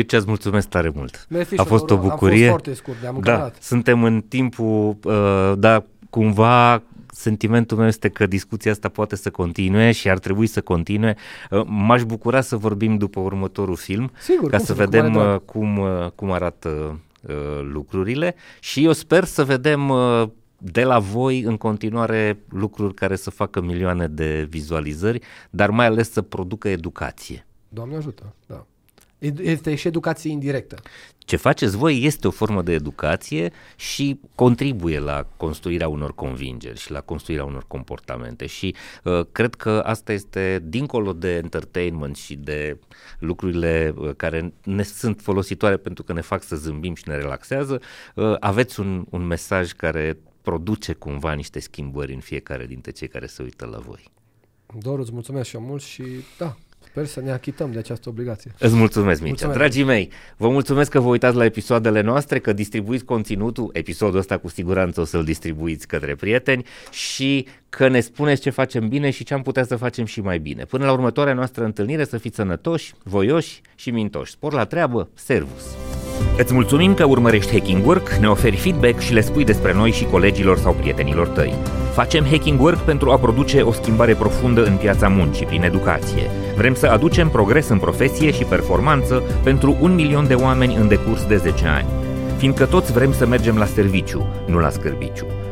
Mircea, îți mulțumesc tare mult. Mersi a fost o bucurie. Am fost foarte scurt, am da, suntem în timpul, uh, da, cumva sentimentul meu este că discuția asta poate să continue și ar trebui să continue. Uh, m-aș bucura să vorbim după următorul film, Sigur, ca să vedem cum, uh, cum, uh, cum arată uh, lucrurile și eu sper să vedem uh, de la voi în continuare lucruri care să facă milioane de vizualizări, dar mai ales să producă educație. Doamne ajută, da. Este și educație indirectă. Ce faceți voi este o formă de educație și contribuie la construirea unor convingeri și la construirea unor comportamente și uh, cred că asta este dincolo de entertainment și de lucrurile uh, care ne sunt folositoare pentru că ne fac să zâmbim și ne relaxează, uh, aveți un, un mesaj care produce cumva niște schimbări în fiecare dintre cei care se uită la voi. Doru, îți mulțumesc și mult și da, Sper să ne achităm de această obligație. Îți mulțumesc, Mircea. Mulțumesc. Dragii mei, vă mulțumesc că vă uitați la episoadele noastre, că distribuiți conținutul. Episodul ăsta cu siguranță o să-l distribuiți către prieteni și că ne spuneți ce facem bine și ce am putea să facem și mai bine. Până la următoarea noastră întâlnire să fiți sănătoși, voioși și mintoși. Spor la treabă, servus! Îți mulțumim că urmărești Hacking Work, ne oferi feedback și le spui despre noi și colegilor sau prietenilor tăi. Facem Hacking Work pentru a produce o schimbare profundă în piața muncii prin educație. Vrem să aducem progres în profesie și performanță pentru un milion de oameni în decurs de 10 ani. Fiindcă toți vrem să mergem la serviciu, nu la scârbiciu.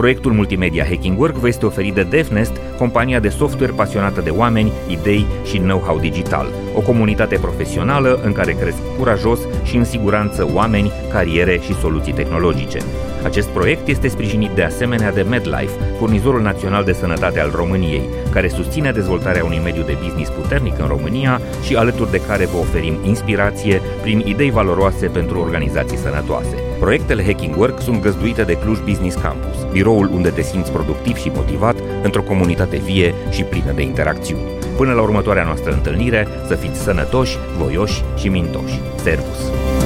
Proiectul multimedia Hacking Work vă este oferit de DevNest, compania de software pasionată de oameni, idei și know-how digital. O comunitate profesională în care cresc curajos și în siguranță oameni, cariere și soluții tehnologice. Acest proiect este sprijinit de asemenea de MedLife, furnizorul național de sănătate al României, care susține dezvoltarea unui mediu de business puternic în România și alături de care vă oferim inspirație prin idei valoroase pentru organizații sănătoase. Proiectele Hacking Work sunt găzduite de Cluj Business Campus, biroul unde te simți productiv și motivat într-o comunitate vie și plină de interacțiuni. Până la următoarea noastră întâlnire, să fiți sănătoși, voioși și mintoși. Servus!